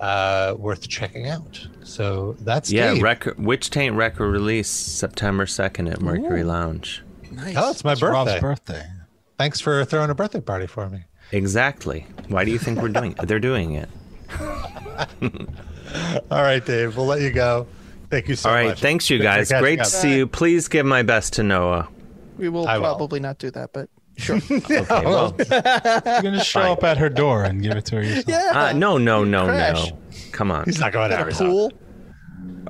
Uh, worth checking out. So that's Yeah, Dave. record Witch Taint record release September second at Mercury Lounge. Nice. oh, it's my It's birthday. Rob's birthday. Thanks for throwing a birthday party for me. Exactly. Why do you think we're doing it? They're doing it. All right, Dave. We'll let you go. Thank you so much. All right. much. Thanks, you guys. Great to see you. Please give my best to Noah. We will I will. probably not do that, but sure. Okay. Well, You're gonna show Fine. up at her door and give it to her yourself. yeah. uh, no, no, no, Crash. no. Come on. He's not going Got out. a pool.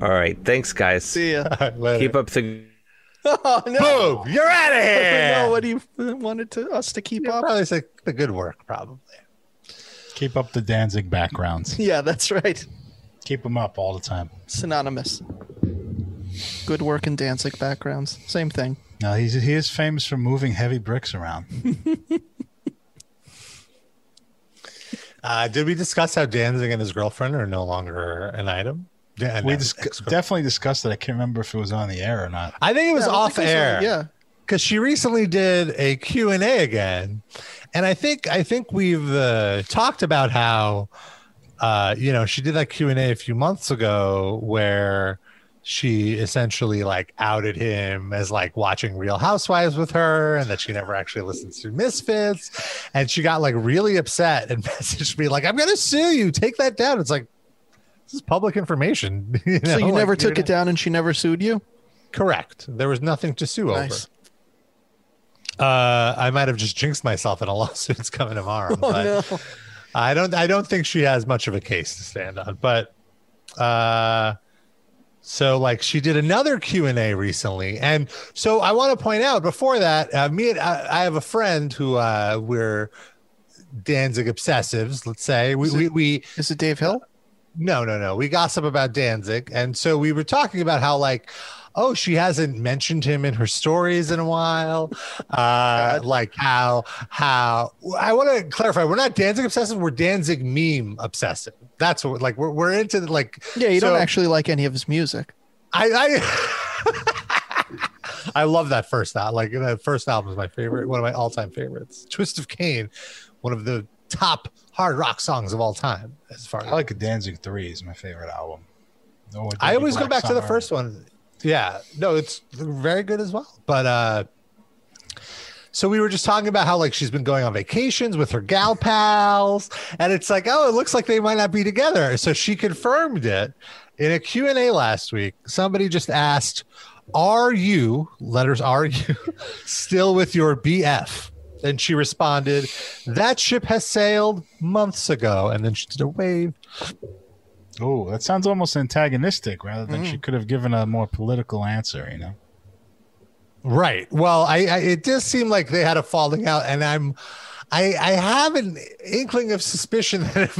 All right. Thanks, guys. See ya. Keep up the. Oh no. Boom! You're out of here. No, what do you wanted to us to keep up? Probably say the good work, probably. Keep up the Danzig backgrounds. Yeah, that's right. Keep them up all the time. Synonymous. Good work in Danzig backgrounds. Same thing. Now he's he is famous for moving heavy bricks around. Uh, did we discuss how Danzig and his girlfriend are no longer an item? Yeah, we dis- definitely discussed it. I can't remember if it was on the air or not. I think it was Yeah, off think so. air. Yeah. because she recently did a q&a again and i think i think we've uh, talked about how uh, you know she did that q&a a few months ago where she essentially like outed him as like watching real housewives with her and that she never actually listens to misfits and she got like really upset and messaged me like i'm gonna sue you take that down it's like this is public information you So you like, never took it down and she never sued you? correct there was nothing to sue Nice. over uh, I might have just jinxed myself in a lawsuit's coming tomorrow. Oh but no. I don't. I don't think she has much of a case to stand on. But uh, so like she did another Q and A recently, and so I want to point out before that, uh, me and I, I have a friend who uh, we're Danzig obsessives. Let's say we we, we Is it Dave Hill? no, no, no. We gossip about Danzig. And so we were talking about how, like, oh, she hasn't mentioned him in her stories in a while. Uh, like how, how, I want to clarify, we're not Danzig obsessive, we're Danzig meme obsessive. That's what, like, we're, we're into, like, Yeah, you so don't actually like any of his music. I, I, I love that first album. Like, that first album is my favorite, one of my all time favorites. Twist of Cain, one of the top hard rock songs of all time, as far as I like Danzig Three is my favorite album. Oh, I always go back to the first one. Yeah, no, it's very good as well. But uh so we were just talking about how like she's been going on vacations with her gal pals. And it's like oh it looks like they might not be together. So she confirmed it in a q&a last week. Somebody just asked are you letters are you still with your bf and she responded that ship has sailed months ago. And then she did a wave Oh, that sounds almost antagonistic rather than she could have given a more political answer, you know? Right. Well, I, I it does seem like they had a falling out, and I'm. I, I have an inkling of suspicion that,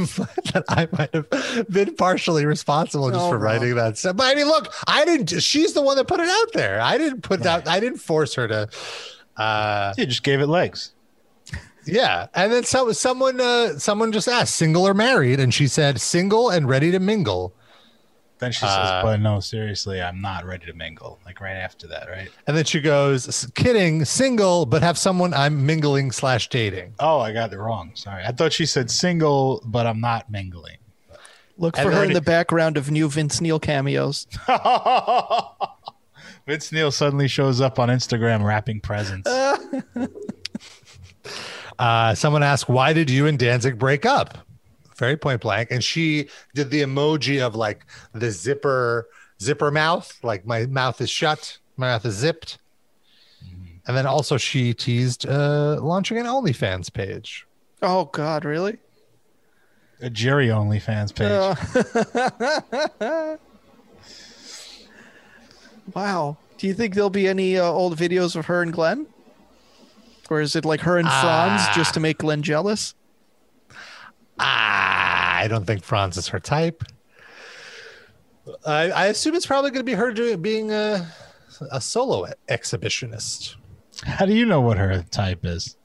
that I might have been partially responsible just Oh, for Rob. writing that stuff. But I mean, look, I didn't. She's the one that put it out there. I didn't put that. I didn't force her to. Uh, You just gave it legs. Yeah, and then so someone uh, someone just asked, single or married, and she said single and ready to mingle. Then she says, Uh, "But no, seriously, I'm not ready to mingle." Like right after that, right? And then she goes, kidding, single, but have someone I'm mingling slash dating. Oh, I got it wrong. Sorry, I thought she said single, but I'm not mingling. Look And for her in then- the background of new Vince Neil cameos. Vince Neil suddenly shows up on Instagram wrapping presents. Uh, someone asked, "Why did you and Danzig break up?" Very point blank, and she did the emoji of like the zipper zipper mouth, like my mouth is shut, my mouth is zipped, and then also she teased uh, launching an OnlyFans page. Oh God, really? A Jerry OnlyFans page. Uh, wow. Do you think there'll be any uh, old videos of her and Glenn? Or is it like her and Franz Ah. just to make Glenn jealous? Ah, I don't think Franz is her type. I, I assume it's probably going to be her doing being a a solo exhibitionist. How do you know what her type is?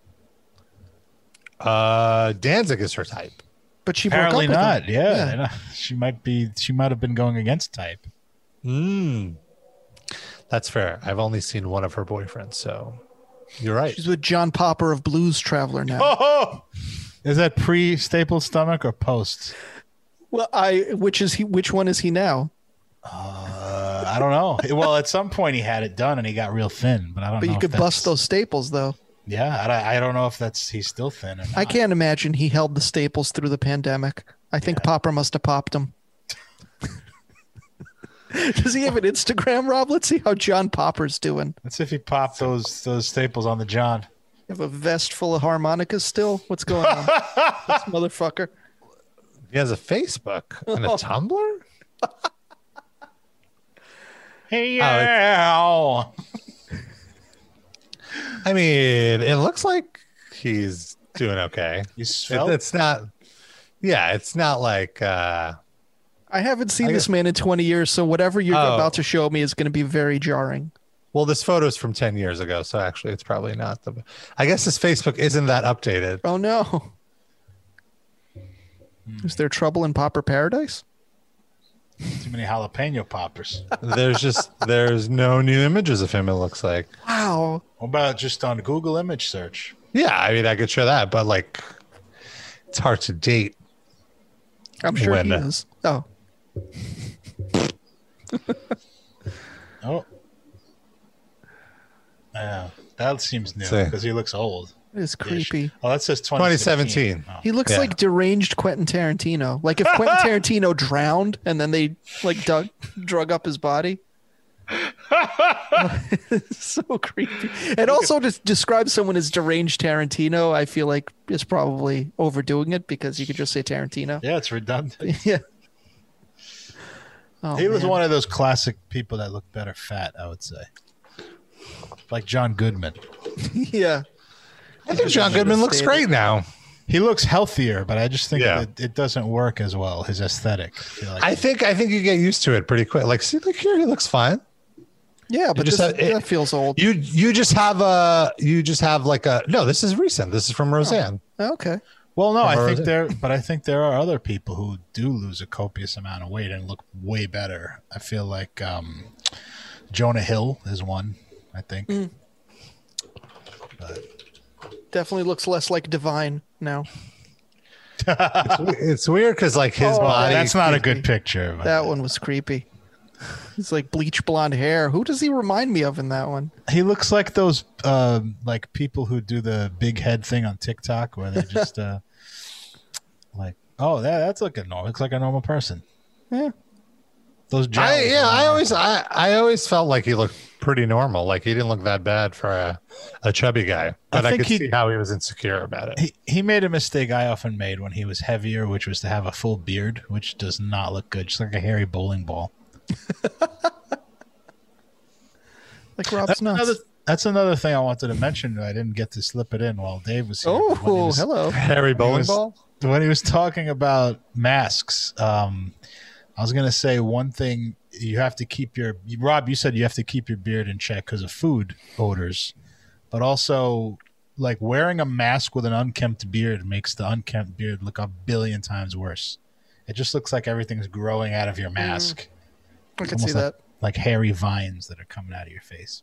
Uh, Danzig is her type. But she Apparently broke up not. with. Yeah, Yeah. She might be. She might have been going against type. Mm. That's fair. I've only seen one of her boyfriends, so you're right. She's with John Popper of Blues Traveler now. Oh, is that pre stapled stomach or post? Well, I which is he? Which one is he now? Uh, I don't know. Well, at some point he had it done and he got real thin, but I don't But know. you could bust those staples though. Yeah, I, I don't know if that's he's still thin. Or not. I can't imagine he held the staples through the pandemic. I think Popper must have popped them. Does he have an Instagram, Rob? Let's see how John Popper's doing. Let's see if he popped those those staples on the John. You have a vest full of harmonicas still? What's going on? this motherfucker. He has a Facebook and a Tumblr. Hey, yeah. I mean, it looks like he's doing okay. you It, it's not. Yeah, it's not like. uh I haven't seen I this man in 20 years, so whatever you're Oh. about to show me is going to be very jarring. Well, this photo's from ten years ago, so actually, it's probably not the. I guess his Facebook isn't that updated. Oh no. Hmm. Is there trouble in Popper Paradise? Too many jalapeno poppers. There's just there's no new images of him. It looks like. Wow. What about just on Google image search? Yeah, I mean, I could show that, but like, it's hard to date. I'm sure he uh, is. Oh, Oh. Yeah, that seems new because he looks old. it is creepy. Oh, that says 2017. 2017. Oh. He looks Yeah. like deranged Quentin Tarantino. Like if Quentin Tarantino drowned and then they like dug drug up his body. so creepy. And also to describe someone as deranged Tarantino, I feel like is probably overdoing it because you could just say Tarantino. Yeah, it's redundant. Yeah. Oh, he was man. one of those classic people that look better fat, I would say. Like John Goodman. yeah. I think John Goodman looks great now. He looks healthier, but I just think Yeah. that it doesn't work as well, his aesthetic. I like I think I think you get used to it pretty quick. Like, see, look here, he looks fine. Yeah, but just this, have- it- that feels old. You you just have a you just have like a no. This is recent. This is from oh. Roseanne. okay. Well, no, I think there, but I think there are other people who do lose a copious amount of weight and look way better. I feel like um, Jonah Hill is one. I think. Mm. Definitely looks less like divine now. It's weird because like his Oh, body. That's not a good picture. but- That one was creepy. He's like bleach blonde hair. Who does he remind me of in that one? He looks like those um, like people who do the big head thing on TikTok, where they just uh, like, oh, that that's looking normal. Looks like a normal person. Yeah. Those I, yeah, I always I, I always felt like he looked pretty normal. Like he didn't look that bad for a, a chubby guy. But I, think could he- see how he was insecure about it. he he made a mistake I often made when he was heavier, which was to have a full beard, which does not look good. Just like a hairy bowling ball. Like Rob's That's nuts. another, that's another thing I wanted to mention. I didn't get to slip it in while Dave was here. When he oh, was- hello. Harry bowling was- ball. when he was talking about masks, um, I was gonna say one thing: you have to keep your Rob. You said you have to keep your beard in check because of food odors, but also like wearing a mask with an unkempt beard makes the unkempt beard look a billion times worse. It just looks like everything's growing out of your mask, I can see like- that. like hairy vines that are coming out of your face.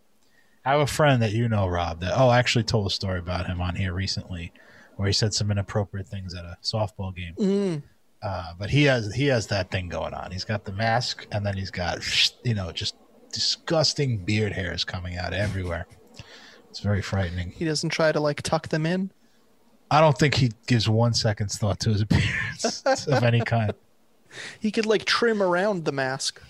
I have a friend that you know, Rob. That oh, I actually told a story about him on here recently, where he said some inappropriate things at a softball game. Mm. Uh, but he has he has that thing going on. He's got the mask, and then he's got you know just disgusting beard hairs coming out everywhere. It's very frightening. He doesn't try to like tuck them in. I don't think he gives one second's thought to his appearance of any kind. He could like trim around the mask.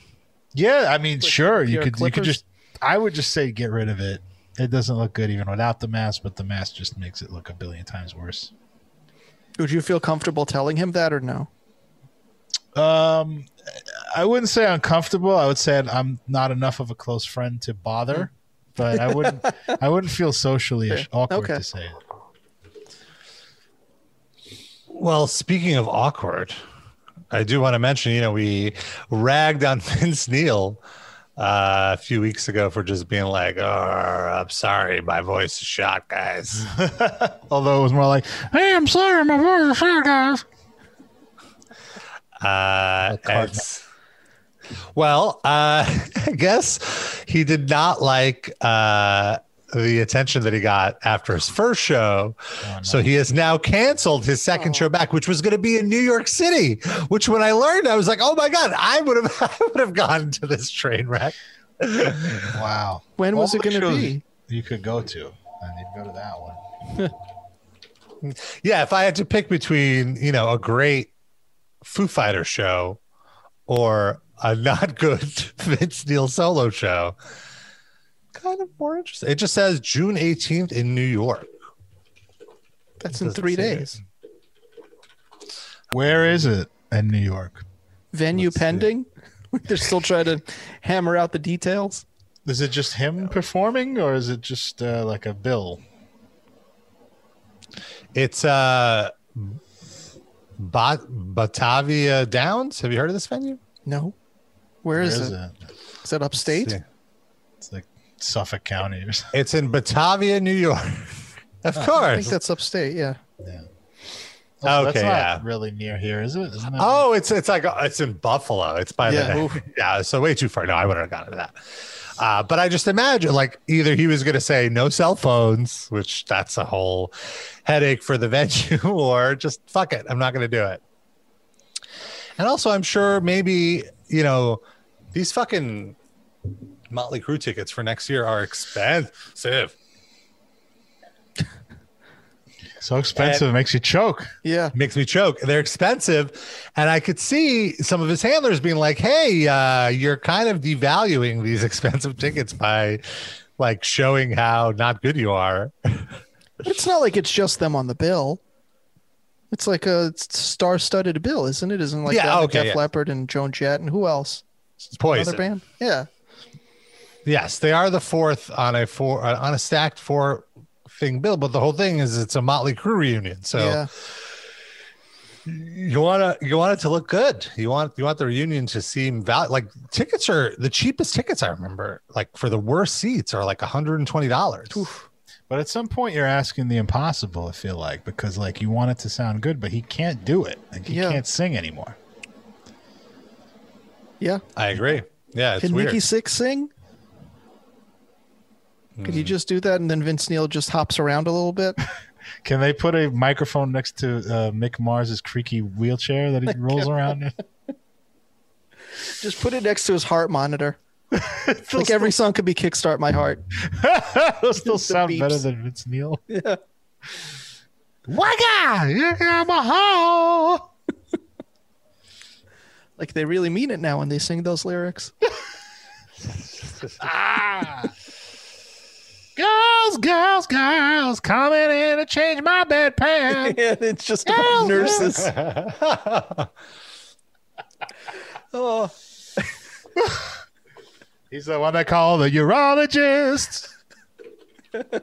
Yeah, I mean, sure, you pair of could you could just. I would just say get rid of it. It doesn't look good even without the mask, but the mask just makes it look a billion times worse. Would you feel comfortable telling him that or no? Um, I wouldn't say uncomfortable. I would say I'm not enough of a close friend to bother, but I wouldn't. I wouldn't feel socially Fair. awkward Okay. to say it. Well, speaking of awkward, I do want to mention, you know, we ragged on Vince Neil uh, a few weeks ago for just being like, oh, I'm sorry, my voice is shot, guys. Although it was more like, "Hey, I'm sorry, my voice is shot, guys." Uh, it's- well, uh, I guess he did not like uh, the attention that he got after his first show. Oh, so he has now canceled his second oh. show back, which was going to be in New York City. Which, when I learned, I was like, "Oh my god, I would have, I would have gone to this train wreck." Wow. When was it going to be? You could go to, and you'd go to that one. Yeah, if I had to pick between, you know, a great Foo Fighter show or a not good Vince Neil solo show, kind of more interesting. It just says June 18th in New York. That's in three say it. days. Where is it in New York? Venue Let's pending. They're still trying to hammer out the details. Is it just him performing, or is it just uh, like a bill? It's uh Bat- Batavia Downs. Have you heard of this venue? No. Where is, Where is it? it? Is it upstate? It's like Suffolk County or something. It's in Batavia, New York. of course. I think that's upstate. Yeah. Yeah. Okay, that's not yeah. really near here, is it? Isn't it? Oh, it's it's like it's in Buffalo. It's by Yeah. the yeah. So way too far. No, I wouldn't have gotten to that. Uh, but I just imagine like either he was going to say no cell phones, which that's a whole headache for the venue, or just fuck it, I'm not going to do it. And also, I'm sure maybe you know these fucking Motley Crue tickets for next year are expensive. so expensive, it makes you choke. Yeah. makes me choke. They're expensive, and I could see some of his handlers being like, "Hey, uh, you're kind of devaluing these expensive tickets by like showing how not good you are." But it's not like it's just them on the bill. It's like a star-studded bill, isn't it? Isn't it like Yeah, that okay, Def yeah. Leppard and Joan Jett and who else? It's poison. Another band? Yeah. Yes, they are the fourth on a four uh, on a stacked four thing bill, but the whole thing is it's a Motley Crue reunion. So Yeah. you want to you want it to look good. You want you want the reunion to seem val- like tickets are the cheapest tickets I remember. Like for the worst seats are like hundred and twenty dollars. But at some point, you're asking the impossible. I feel like because like you want it to sound good, but he can't do it. Like he Yeah. can't sing anymore. Yeah. I agree. Yeah, it's Can weird. Nikki Sixx sing? Could you just do that and then Vince Neil just hops around a little bit? Can they put a microphone next to uh, Mick Mars's creaky wheelchair that he rolls around in? just put it next to his heart monitor. like every song could be Kickstart My Heart. It'll still sound beeps. better than Vince Neil. Yeah. Wagga! You got my heart. Like they really mean it now when they sing those lyrics. Ah. Girls, girls, girls, coming in to change my bedpan. and it's just about nurses. oh, He's the one they call the urologist.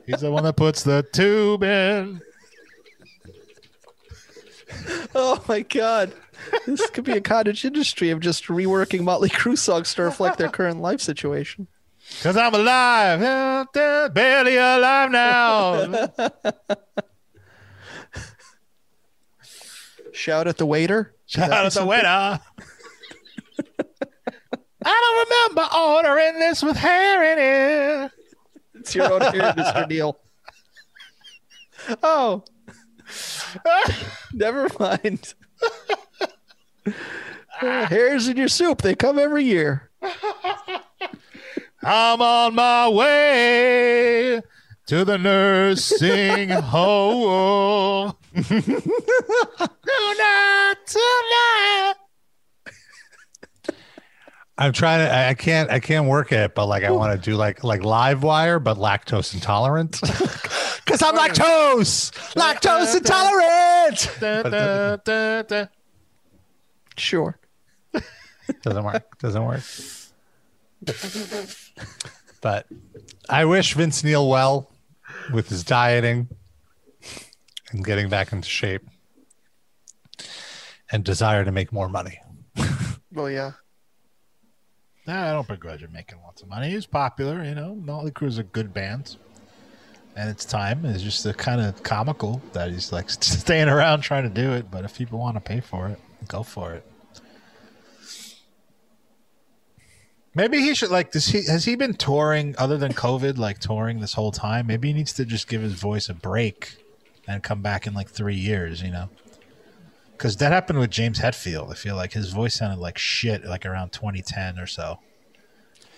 He's the one that puts the tube in. oh my God. This could be a cottage industry of just reworking Motley Crue songs to reflect their current life situation. Cause I'm alive, barely alive now. Shout at the waiter. Shout at the waiter. I don't remember ordering this with hair in it. It's your own hair, Mr. Neil. Oh. Never mind. Hairs in your soup. They come every year. I'm on my way to the nursing home. tonight, tonight. I'm trying to. I can't. I can't work it, but like I want to do like like live wire, but lactose intolerant. Because I'm lactose, lactose intolerant. Sure. Doesn't work. Doesn't work. but I wish Vince Neil well with his dieting and getting back into shape and desire to make more money. Well, yeah. Nah, I don't begrudge him making lots of money. He's popular, you know. Motley Crue's a good band. And it's time. It's just a kind of comical that he's like staying around trying to do it. But if people want to pay for it, go for it. Maybe he should like. Does he has he been touring other than COVID? Like touring this whole time? Maybe he needs to just give his voice a break and come back in like three years. You know, because that happened with James Hetfield. I feel like his voice sounded like shit, like around 2010 or so.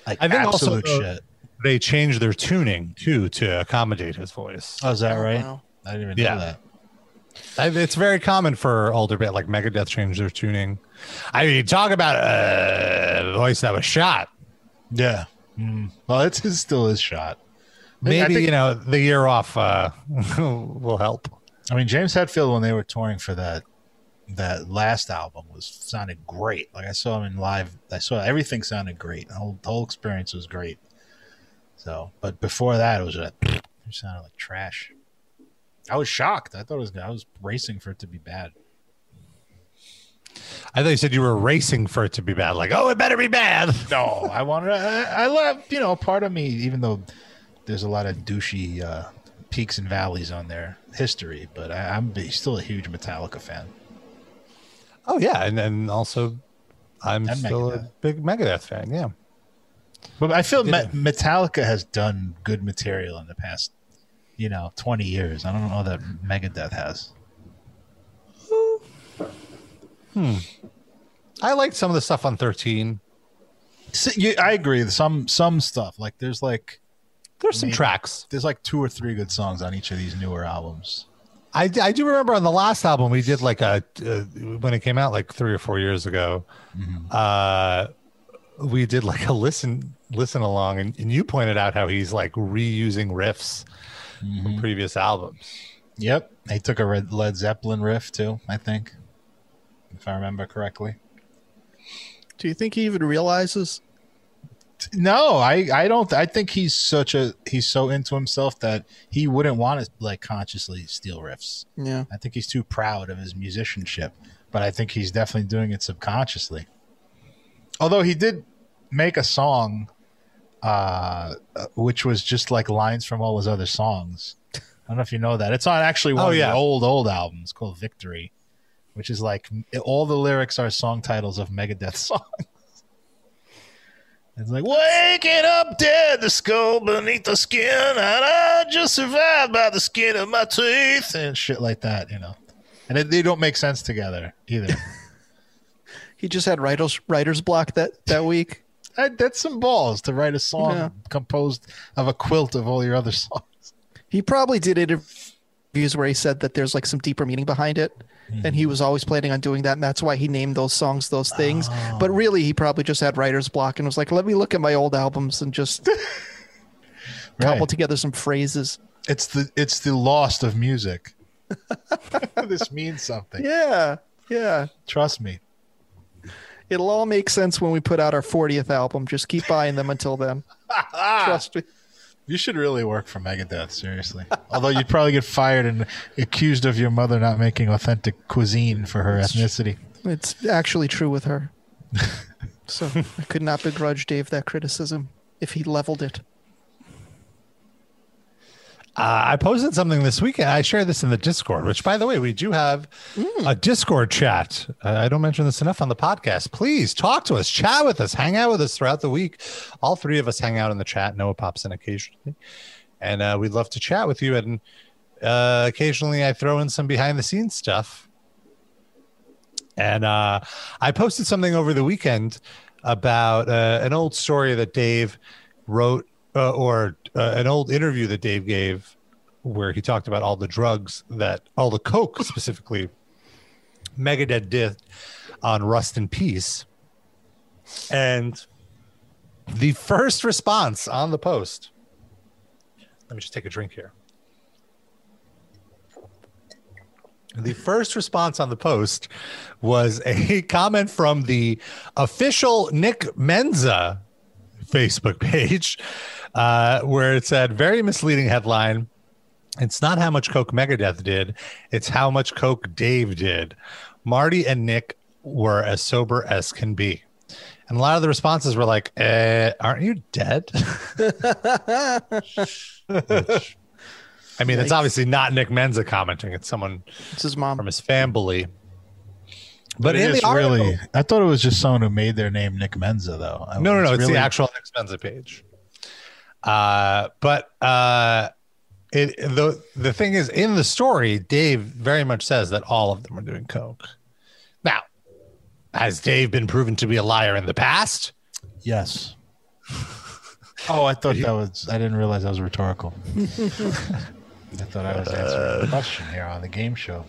Like I think absolute uh, shit. They changed their tuning too to accommodate his voice. Oh, is that Oh, right? wow. I didn't even Yeah. know that. I- It's very common for older band like Megadeth change their tuning. I mean, talk about a voice that was shot. Yeah. Mm. Well, it's still his shot. Maybe think- you know the year off uh, will help. I mean, James Hetfield when they were touring for that that last album was sounded great. Like I saw him in live. I saw everything sounded great. The whole, the whole experience was great. So, but before that, it was a, it sounded like trash. I was shocked. I thought it was. I was racing for it to be bad. I thought you said you were racing for it to be bad. Like, oh, it better be bad. No, I wanted. I, I love. You know, part of me, even though there's a lot of douchey uh, peaks and valleys on their history, but I, I'm still a huge Metallica fan. Oh yeah, and then also, I'm And still Megadeth. a big Megadeth fan. Yeah, But I feel. Me- Metallica has done good material in the past, you know, 20 years. I don't know that Megadeth has. Hmm. I liked some of the stuff on 13. S- you- I agree. Some some stuff like there's like There's some Maybe. tracks. there's like two or three good songs on each of these newer albums. I, I do remember on the last album we did like a uh, when it came out like three or four years ago. Uh, we did like a listen listen along, and, and you pointed out how he's like reusing riffs from mm-hmm. previous albums. Yep, he took a Red Led Zeppelin riff too. I think, if I remember correctly. Do you think he even realizes? No, I I don't. I think he's such a he's so into himself that he wouldn't want to like consciously steal riffs. Yeah. I think he's too proud of his musicianship, but I think he's definitely doing it subconsciously. Although he did make a song, uh, uh, which was just like lines from all his other songs. I don't know if you know that. It's on actually one Oh, of yeah. the old old albums called Victory, which is like all the lyrics are song titles of Megadeth songs. It's like waking up dead, the skull beneath the skin, and I just survived by the skin of my teeth, and shit like that, you know. And it, they don't make sense together either. He just had writer's writer's block that that week. I, that's some balls to write a song Yeah. composed of a quilt of all your other songs. He probably did interviews where he said that there's like some deeper meaning behind it, and he mm-hmm. was always planning on doing that, and that's why he named those songs those things. Oh. But really, he probably just had writer's block and was like, "Let me look at my old albums and just cobble Right. together some phrases." It's the it's the lost of music. this means something. Yeah, yeah. Trust me. It'll all make sense when we put out our 40th album. Just keep buying them until then. Trust me. You should really work for Megadeth, seriously. Although you'd probably get fired and accused of your mother not making authentic cuisine for her ethnicity. It's actually true with her. So I could not begrudge Dave that criticism if he leveled it. Uh, I posted something this weekend. I shared this in the Discord, which, by the way, we do have a Discord chat. Uh, I don't mention this enough on the podcast. Please talk to us, chat with us, hang out with us throughout the week. All three of us hang out in the chat. Noah pops in occasionally, and uh, we'd love to chat with you. And uh, occasionally, I throw in some behind the scenes stuff. And uh, I posted something over the weekend about uh, an old story that Dave wrote, uh, or uh, an old interview that Dave gave, where he talked about all the drugs that, all the coke specifically, Megadeth did on Rust in Peace. And the first response on the post. Let me just take a drink here. The first response on the post was a comment from the official Nick Menza Facebook page, uh, where it said, very misleading headline. It's not how much Coke Megadeth did, it's how much Coke Dave did. Marty and Nick were as sober as can be. And a lot of the responses were like, eh, aren't you dead? Which, I mean, it's obviously not Nick Menza commenting. It's someone It's his mom. from his family. But it in is the article, really, I thought it was just someone who made their name Nick Menza, though. I- no, no, no. It's really- the actual Nick Menza page. Uh, but uh, it the the thing is in the story, Dave very much says that all of them are doing coke. Now, has Dave been proven to be a liar in the past? Yes. Oh, I thought that was. I didn't realize that was rhetorical. I thought I was answering a question here on the game show.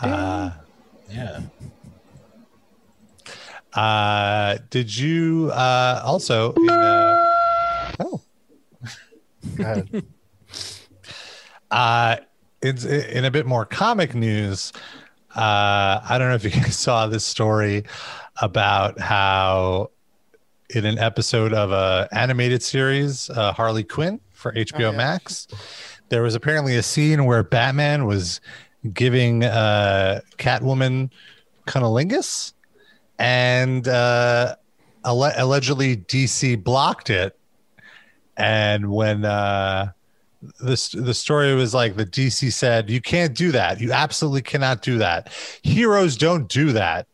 Uh, Yeah. uh, did you uh, also in uh, oh Go ahead. Uh, it's in a bit more comic news. Uh, I don't know if you guys saw this story about how in an episode of a animated series, uh, Harley Quinn for HBO yeah. Max, there was apparently a scene where Batman was giving uh, Catwoman cunnilingus, and uh, alle- allegedly DC blocked it. And when uh, this the story was like the DC said you can't do that. You absolutely cannot do that. Heroes don't do that.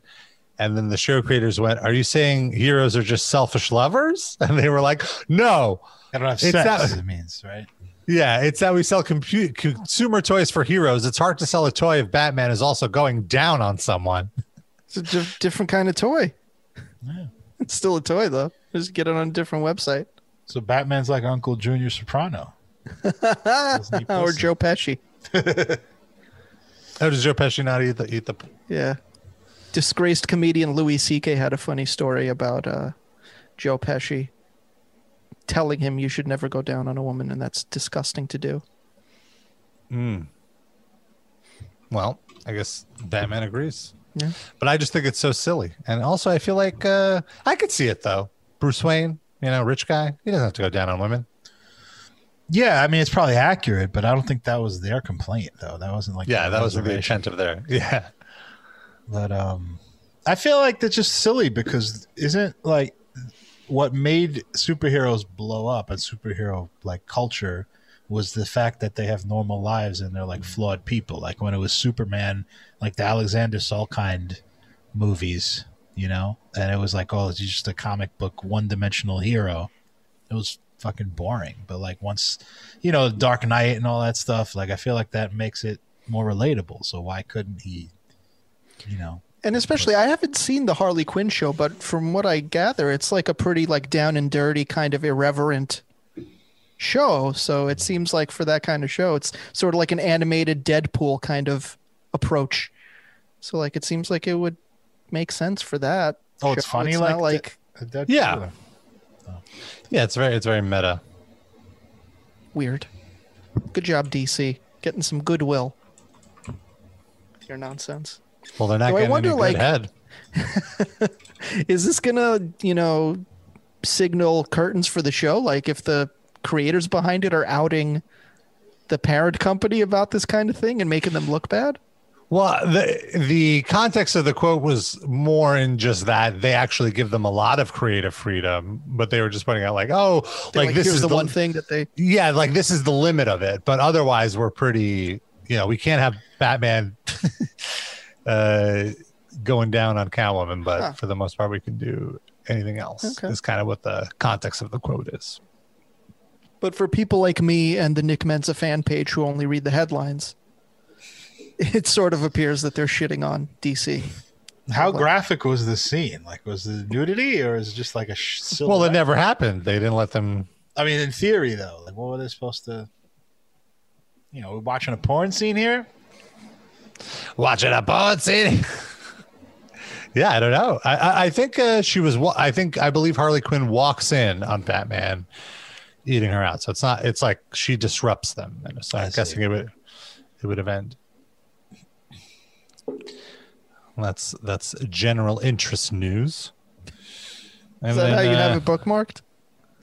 And then the show creators went, "Are you saying heroes are just selfish lovers?" And they were like, "No. I don't have sex. it means right. Yeah, it's how we sell compu- consumer toys for heroes. It's hard to sell a toy if Batman is also going down on someone." It's a di- different kind of toy. Yeah. It's still a toy though. Just get it on a different website. So Batman's like Uncle Junior Soprano. Or? Joe Pesci. How does Joe Pesci not eat the eat the? Yeah. Disgraced comedian Louis C.K. had a funny story about uh, Joe Pesci telling him you should never go down on a woman, and that's disgusting to do. Well, I guess Batman agrees. Yeah. But I just think it's so silly. And also, I feel like uh, I could see it though. Bruce Wayne, you know, rich guy, he doesn't have to go down on women. Yeah, I mean it's probably accurate, but I don't think that was their complaint though. That wasn't like Yeah, that was the reservation. intent of there. Yeah. But um, I feel like that's just silly because isn't like what made superheroes blow up and superhero like culture was the fact that they have normal lives and they're like mm-hmm. flawed people. Like when it was Superman, like the Alexander Salkind movies, you know, and it was like, oh, he's just a comic book one dimensional hero. It was fucking boring. But like once, you know, Dark Knight and all that stuff, like I feel like that makes it more relatable. So why couldn't he, you know? And especially, I haven't seen the Harley Quinn show, but from what I gather, it's like a pretty like down and dirty kind of irreverent show. So it seems like for that kind of show, it's sort of like an animated Deadpool kind of approach. So like it seems like it would make sense for that. Oh, it's funny It's like not like that- Yeah. Oh. Yeah, it's very it's very meta. weird. Good job, DC, getting some goodwill. Your nonsense. Well, they're not So I getting wonder, any like- head. Is this gonna, you know, signal curtains for the show? Like if the creators behind it are outing the parent company about this kind of thing and making them look bad? Well, the the context of the quote was more in just that they actually give them a lot of creative freedom, but they were just pointing out like, oh, They're like, this is the, the one thing that they yeah, like this is the limit of it. But otherwise, we're pretty. You know, we can't have Batman uh, going down on Catwoman, but Huh. for the most part, we can do anything else. Okay. Is kind of what the context of the quote is. but for people like me and the Nick Menza fan page who only read the headlines, it sort of appears that they're shitting on DC. How graphic was the scene? Like, was the nudity, or is it just like a sh- silhouette? Well, it never happened. They didn't let them. I mean, in theory, though, like, what were they supposed to? You know, we're watching a porn scene here. Watching a porn scene. yeah, I don't know. I I, I think uh, she was. I think I believe Harley Quinn walks in on Batman, eating her out. So it's not. It's like she disrupts them, and so I I'm see. guessing it would it would have ended. That's that's general interest news. And Is that then, how you uh, have it bookmarked?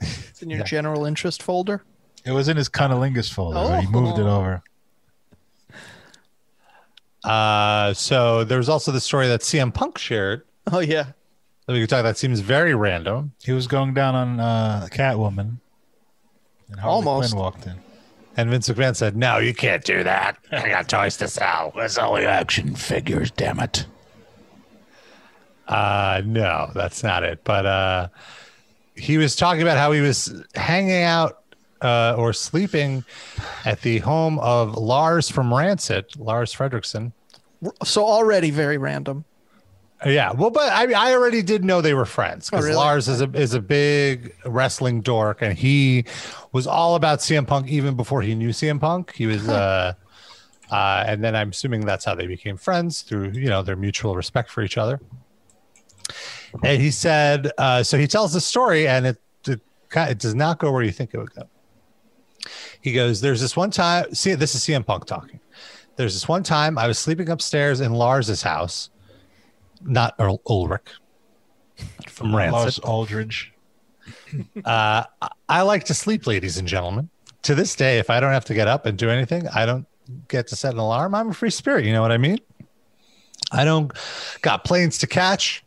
It's in your Yeah. general interest folder. It was in his cunnilingus folder. but He moved it Oh. over. Uh, so there's also the story that CM Punk shared Oh yeah. that we could talk. That seems very random. He was going down on uh, Catwoman, and Harley Almost. Quinn walked in. And Vince McMahon said, "No, you can't do that. I got toys to sell." That's only action figures, damn it. Uh, no, that's not it. But uh, he was talking about how he was hanging out uh, or sleeping at the home of Lars from Rancid, Lars Frederiksen. So already very random. Yeah, well, but I I already did know they were friends because Oh, really? Lars is a is a big wrestling dork, and he was all about CM Punk even before he knew CM Punk. He was, uh, uh, and then I'm assuming that's how they became friends through you know their mutual respect for each other. And he said, uh, so he tells the story, and it it, it does not go where you think it would go. He goes, "There's this one time. See, this is CM Punk talking. There's this one time I was sleeping upstairs in Lars's house." not Earl Ulrich from Rancid. Lars Aldridge. Uh, I- I like to sleep, ladies and gentlemen. To this day, if I don't have to get up and do anything, I don't get to set an alarm. I'm a free spirit. You know what I mean? I don't got planes to catch.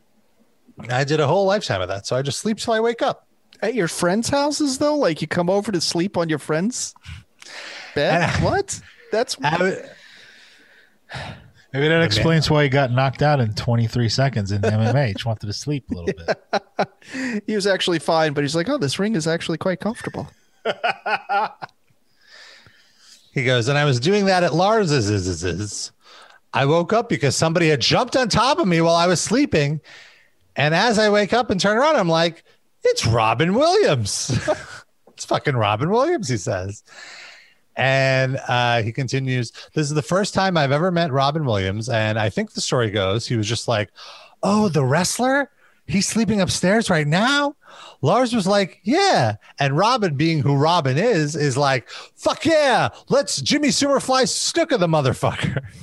I did a whole lifetime of that, so I just sleep till I wake up. At your friends' houses though, like you come over to sleep on your friend's bed. And- what? That's I would- Maybe that explains why he got knocked out in 23 seconds in MMA. Just wanted to sleep a little bit. he was actually fine, but he's like, oh, this ring is actually quite comfortable. He goes, and I was doing that at Lars's. is- is- is. I woke up because somebody had jumped on top of me while I was sleeping. And as I wake up and turn around, I'm like, it's Robin Williams. it's fucking Robin Williams, he says. And uh, he continues, This is the first time I've ever met Robin Williams. And I think the story goes, he was just like, Oh, the wrestler? He's sleeping upstairs right now? Lars was like, Yeah. And Robin, being who Robin is, is like, Fuck yeah. Let's Jimmy Superfly Snuka the motherfucker.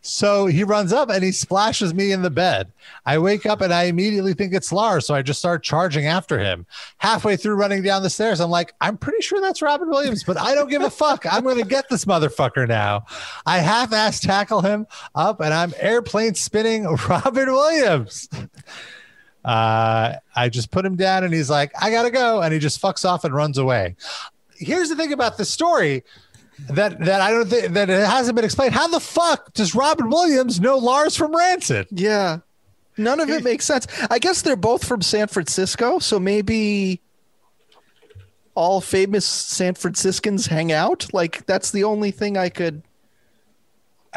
So he runs up and he splashes me in the bed. I wake up and I immediately think it's Lars. So I just start charging after him. Halfway through running down the stairs, I'm like, I'm pretty sure that's Robin Williams, but I don't give a fuck. I'm going to get this motherfucker now. I half ass tackle him up and I'm airplane spinning Robin Williams. Uh, I just put him down and he's like, I got to go. And he just fucks off and runs away. Here's the thing about the story that that I don't think that it hasn't been explained. How the fuck does Robin Williams know Lars from Rancid? Yeah. None of it makes sense. I guess they're both from San Francisco, so maybe all famous San Franciscans hang out. Like that's the only thing I could.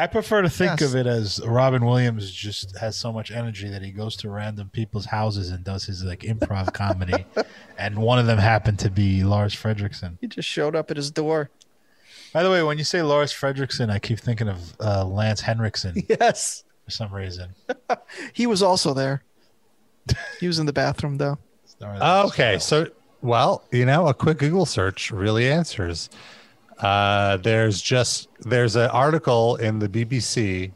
I prefer to think Yes. of it as Robin Williams just has so much energy that he goes to random people's houses and does his like improv comedy. And one of them happened to be Lars Frederiksen. He just showed up at his door. By the way, when you say Lars Frederiksen, I keep thinking of uh, Lance Henriksen Yes, for some reason. he was also there. He was in the bathroom though. Okay, so well, you know, a quick Google search really answers. Uh, there's just there's an article in the BBC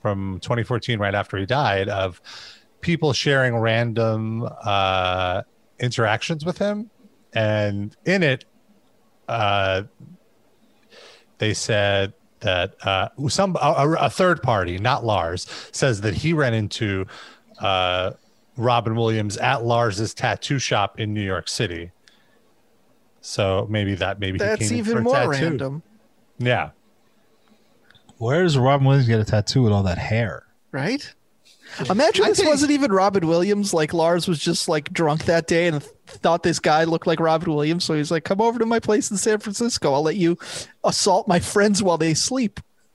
from 2014, right after he died, of people sharing random uh, interactions with him, and in it, uh, they said that uh, some a, a third party, not Lars, says that he ran into uh, Robin Williams at Lars's tattoo shop in New York City. So maybe that maybe he That's came in for even a more tattoo. random, Yeah, Where does Robin Williams get a tattoo with all that hair? right? Imagine I this think- wasn't even Robin Williams. Like Lars was just like drunk that day and th- thought this guy looked like Robin Williams. So he's like, "Come over to my place in San Francisco. I'll let you assault my friends while they sleep."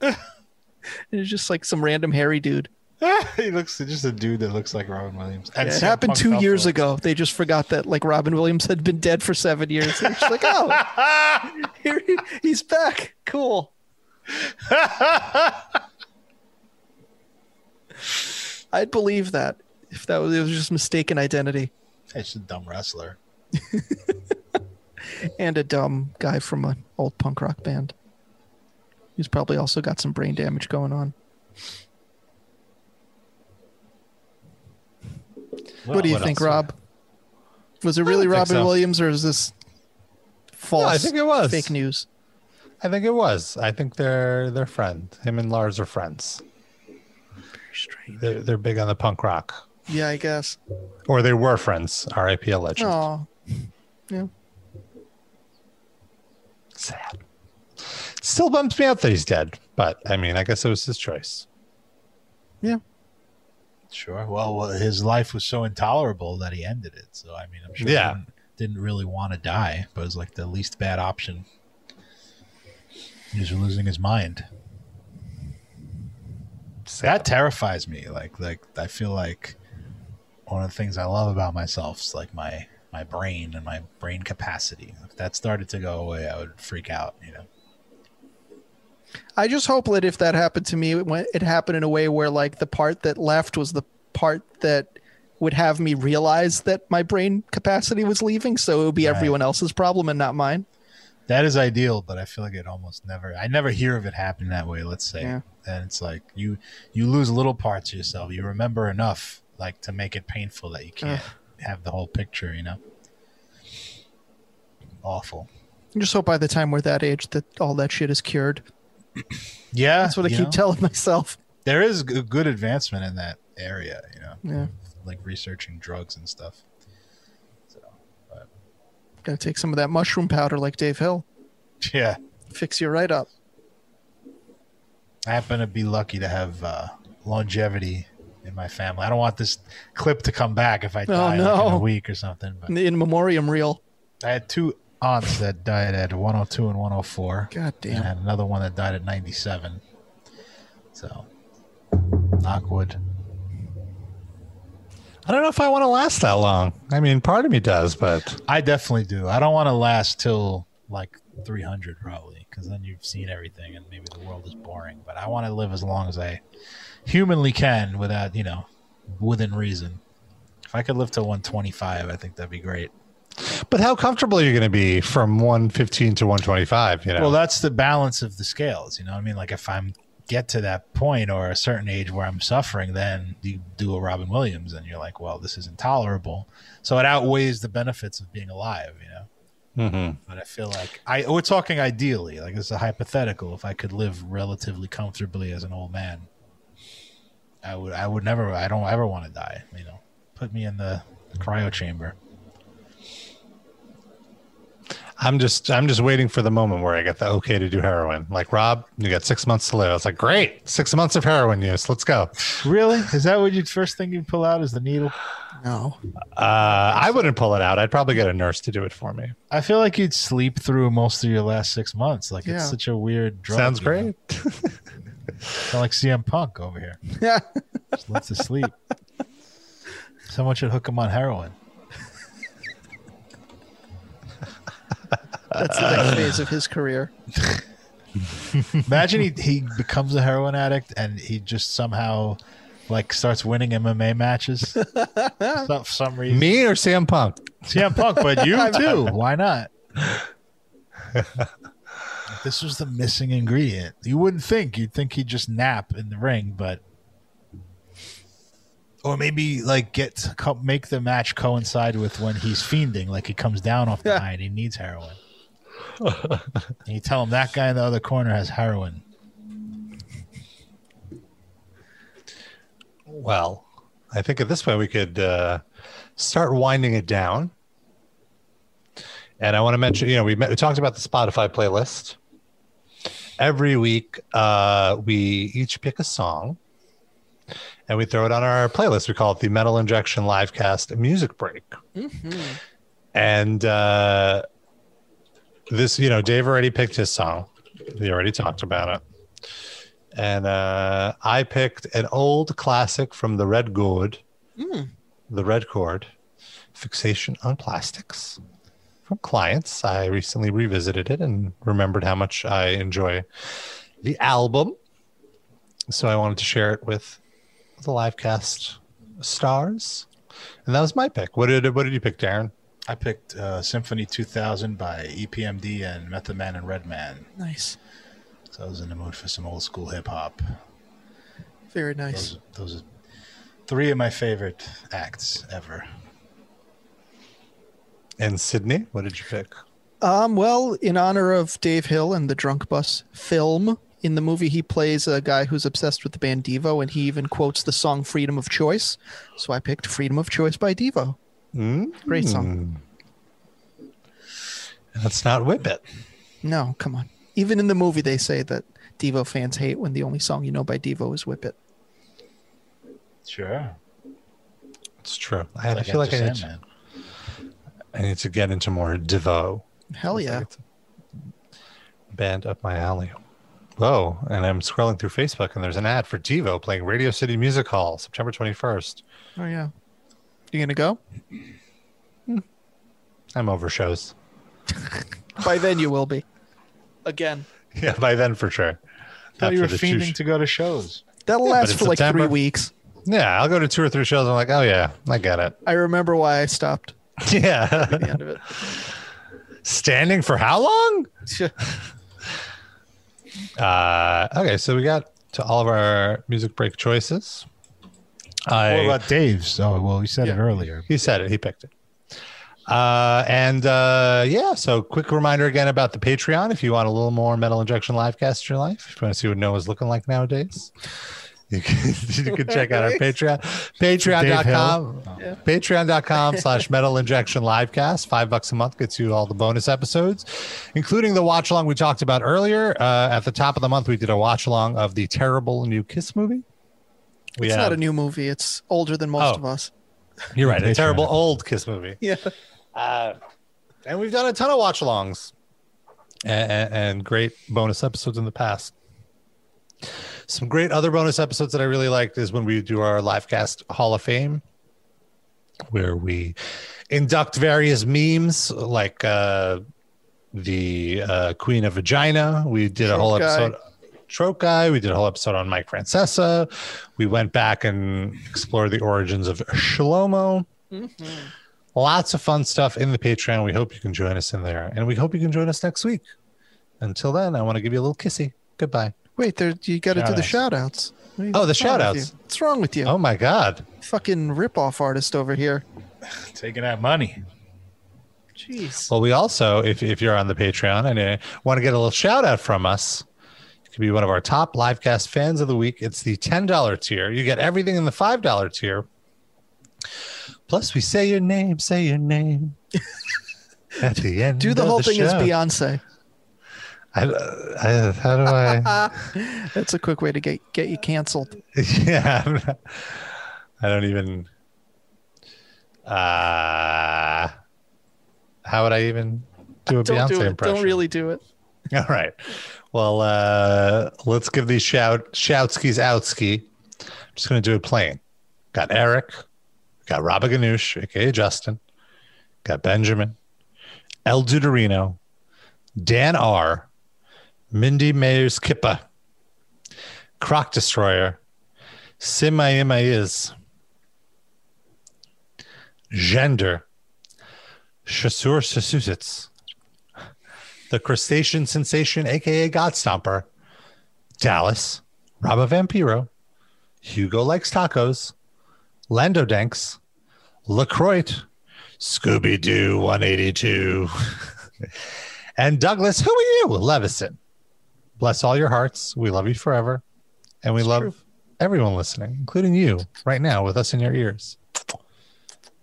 And it's just like some random hairy dude. he looks just a dude that looks like Robin Williams. And it happened two years ago. They just forgot that like Robin Williams had been dead for seven years. They're just like, oh, here he- he's back. Cool. I'd believe that if that was it was just mistaken identity just a dumb wrestler. and a dumb guy from an old punk rock band. He's probably also got some brain damage going on. What do you what think? Rob? Was it really Robin so. Williams or is this false? No, I think it was fake news. I think it was. I think they're they're friend. Him and Lars are friends. Very strange. They're they're big on the punk rock, Yeah, I guess. or they were friends. R.I.P. a legend. Oh, yeah. Sad. Still bums me out that he's dead, but I mean, I guess it was his choice. Yeah. Sure. Well, his life was so intolerable that he ended it. So I mean, I'm sure Yeah. he didn't, didn't really want to die, but it was like the least bad option. He was losing his mind. That terrifies me. Like, like I feel like one of the things I love about myself is like my my brain and my brain capacity. If that started to go away, I would freak out. You know. I just hope that if that happened to me, it, went, it happened in a way where like the part that left was the part that would have me realize that my brain capacity was leaving, so it would be Right. everyone else's problem and not mine. That is ideal, but I feel like it almost never. I never hear of it happening that way. Let's say, Yeah. and it's like you you lose little parts of yourself. You remember enough, like to make it painful that you can't have the whole picture. You know, awful. I just hope by the time we're that age that all that shit is cured. Yeah, That's what I keep know? telling myself. There is g- good advancement in that area. You know, Yeah, like researching drugs and stuff. So, gotta take some of that mushroom powder like Dave Hill. yeah, Fix you right up. I happen to be lucky to have uh, longevity in my family. I don't want this clip to come back if I die like, in a week or something. But In memoriam reel. I had two aunts that died at 102 and 104. God And I damn. had another one that died at 97. So, knock wood. I don't know if I want to last that long. I mean, part of me does, but I definitely do. I don't want to last till like 300 probably, because then you've seen everything and maybe the world is boring. But I want to live as long as I humanly can without, you know, within reason. If I could live to 125, I think that'd be great. But how comfortable are you going to be from 115 to 125? You know, Well, that's the balance of the scales. You know what I mean? Like if I'm get to that point or a certain age where I'm suffering, then you do a Robin Williams and you're like, well, this is intolerable. So it outweighs the benefits of being alive, you know? Mhm. But I feel like I we're talking ideally, like it's a hypothetical. If I could live relatively comfortably as an old man, I would I would never I don't ever want to die, you know. Put me in the cryo chamber. I'm just I'm just waiting for the moment where I get the okay to do heroin. Like Rob, you got six months to live. I was like, great, six months of heroin use. Let's go. Really? Is that what you first thing you pull out is the needle? No. Uh, I wouldn't pull it out. I'd probably get a nurse to do it for me. I feel like you'd sleep through most of your last six months. Like Yeah. it's such a weird drug. Sounds great. Sound like CM Punk over here. Yeah. Just lets to sleep. Someone should hook him on heroin. That's the next phase of his career. Imagine he, he becomes a heroin addict and he just somehow like starts winning MMA matches for some- reason. Me or CM Punk? CM Punk, but you too. Why not? this was the missing ingredient. You wouldn't think. You'd think he'd just nap in the ring, but or maybe like get make the match coincide with when he's fiending, like he comes down off the high and he needs heroin. and you tell him that guy in the other corner has heroin. Well, I think at this point we could uh, start winding it down. And I want to mention, you know, we, met, we talked about the Spotify playlist. Every week, uh, we each pick a song and we throw it on our playlist. We call it the Metal Injection Livecast Music Break. And uh, this, you know, Dave already picked his song. He already talked about it. And uh, I picked an old classic from the Red Gourd, the Red Chord, Fixation on Plastics from clients. I recently revisited it and remembered how much I enjoy the album. So I wanted to share it with the live cast stars. And that was my pick. What did what did you pick, Darren? I picked uh, Symphony 2000 by EPMD and Method Man and Redman. Nice. So I was in the mood for some old school hip hop. Very nice. Those, those are three of my favorite acts ever. And Sydney, what did you pick? Um, well, in honor of Dave Hill and the Drunk Bus film, in the movie he plays a guy who's obsessed with the band Devo, and he even quotes the song "Freedom of Choice." So I picked "Freedom of Choice" by Devo. Great song. Hmm. Let's not whip it. No, come on. Even in the movie, they say that Devo fans hate when the only song you know by Devo is "Whip It." Sure. It's true. I, I feel like I need, to, I need to get into more Devo. Hell yeah! Band up my alley. Whoa. And I'm scrolling through Facebook and there's an ad for Devo playing Radio City Music Hall September 21st. Oh yeah. You gonna go? I'm over shows. By then you will be. Again. Yeah, by then for sure. I thought you were the fiending sh- to go to shows. That'll Yeah, last for like September- three weeks. Yeah, I'll go to two or three shows. I'm like, oh yeah, I get it. I remember why I stopped Yeah. at the end of it. Standing for how long? Uh, okay, so we got to all of our music break choices. I, What about Dave's? Oh, well, he said it earlier. He said it. He picked it. Uh, and uh, yeah, so quick reminder again about the Patreon. If you want a little more Metal Injection livecast in your life, if you want to see what Noah's looking like nowadays, you can, you can check out our Patreon. Patreon.com. Patreon.com slash metal injection livecast. Five bucks a month gets you all the bonus episodes, including the watch along we talked about earlier. Uh, at the top of the month, we did a watch along of the terrible new Kiss movie. We It's not a new movie. It's older than most Oh. of us. You're right. A terrible old Kiss movie. Yeah. Uh, and we've done a ton of watch alongs and, and great bonus episodes in the past. Some great other bonus episodes that I really liked is when we do our livecast Hall of Fame, where we induct various memes like uh, the uh, Queen of Vagina. We did a whole Trope guy. episode. Guy. We did a whole episode on Mike Francesa. We went back and explored the origins of Shlomo. Mm-hmm. Lots of fun stuff in the Patreon. We hope you can join us in there, and we hope you can join us next week. Until then, I want to give you a little kissy. Goodbye. Wait, there you got to do the Shout outs. Oh, the shout outs. What's wrong with you? Oh my God. Fucking rip off artist over here. Taking out money. Jeez. Well, we also, if, if you're on the Patreon and want to get a little shout out from us, you can be one of our top livecast fans of the week. It's the $10 tier. You get everything in the $5 tier. Plus, we say your name, say your name at the end. Do the whole thing as. Beyonce. I, I, how do I? That's a quick way to get get you canceled. yeah. Not- I don't even. Uh, how would I even do a Don't Beyonce do it. impression? Don't really do it. All right. Well, uh, let's give these shout shoutskis outski. I'm just going to do it plain. Got Eric, got Robba Ganoush, aka Justin, got Benjamin, El Duderino, Dan R, Mindy Mayers Kippa, Croc Destroyer, Simaima is, Gender, Chasseur Sasusitz, the crustacean sensation, aka God Stomper, Dallas, Robba Vampiro, Hugo likes tacos, Lando Danks, LaCroix, Scooby Doo 182, and Douglas, who are you? Levison. Bless all your hearts. We love you forever. And we love true. everyone listening, including you right now with us in your ears.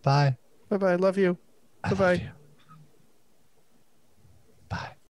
Bye. Bye bye. Love you. Bye bye.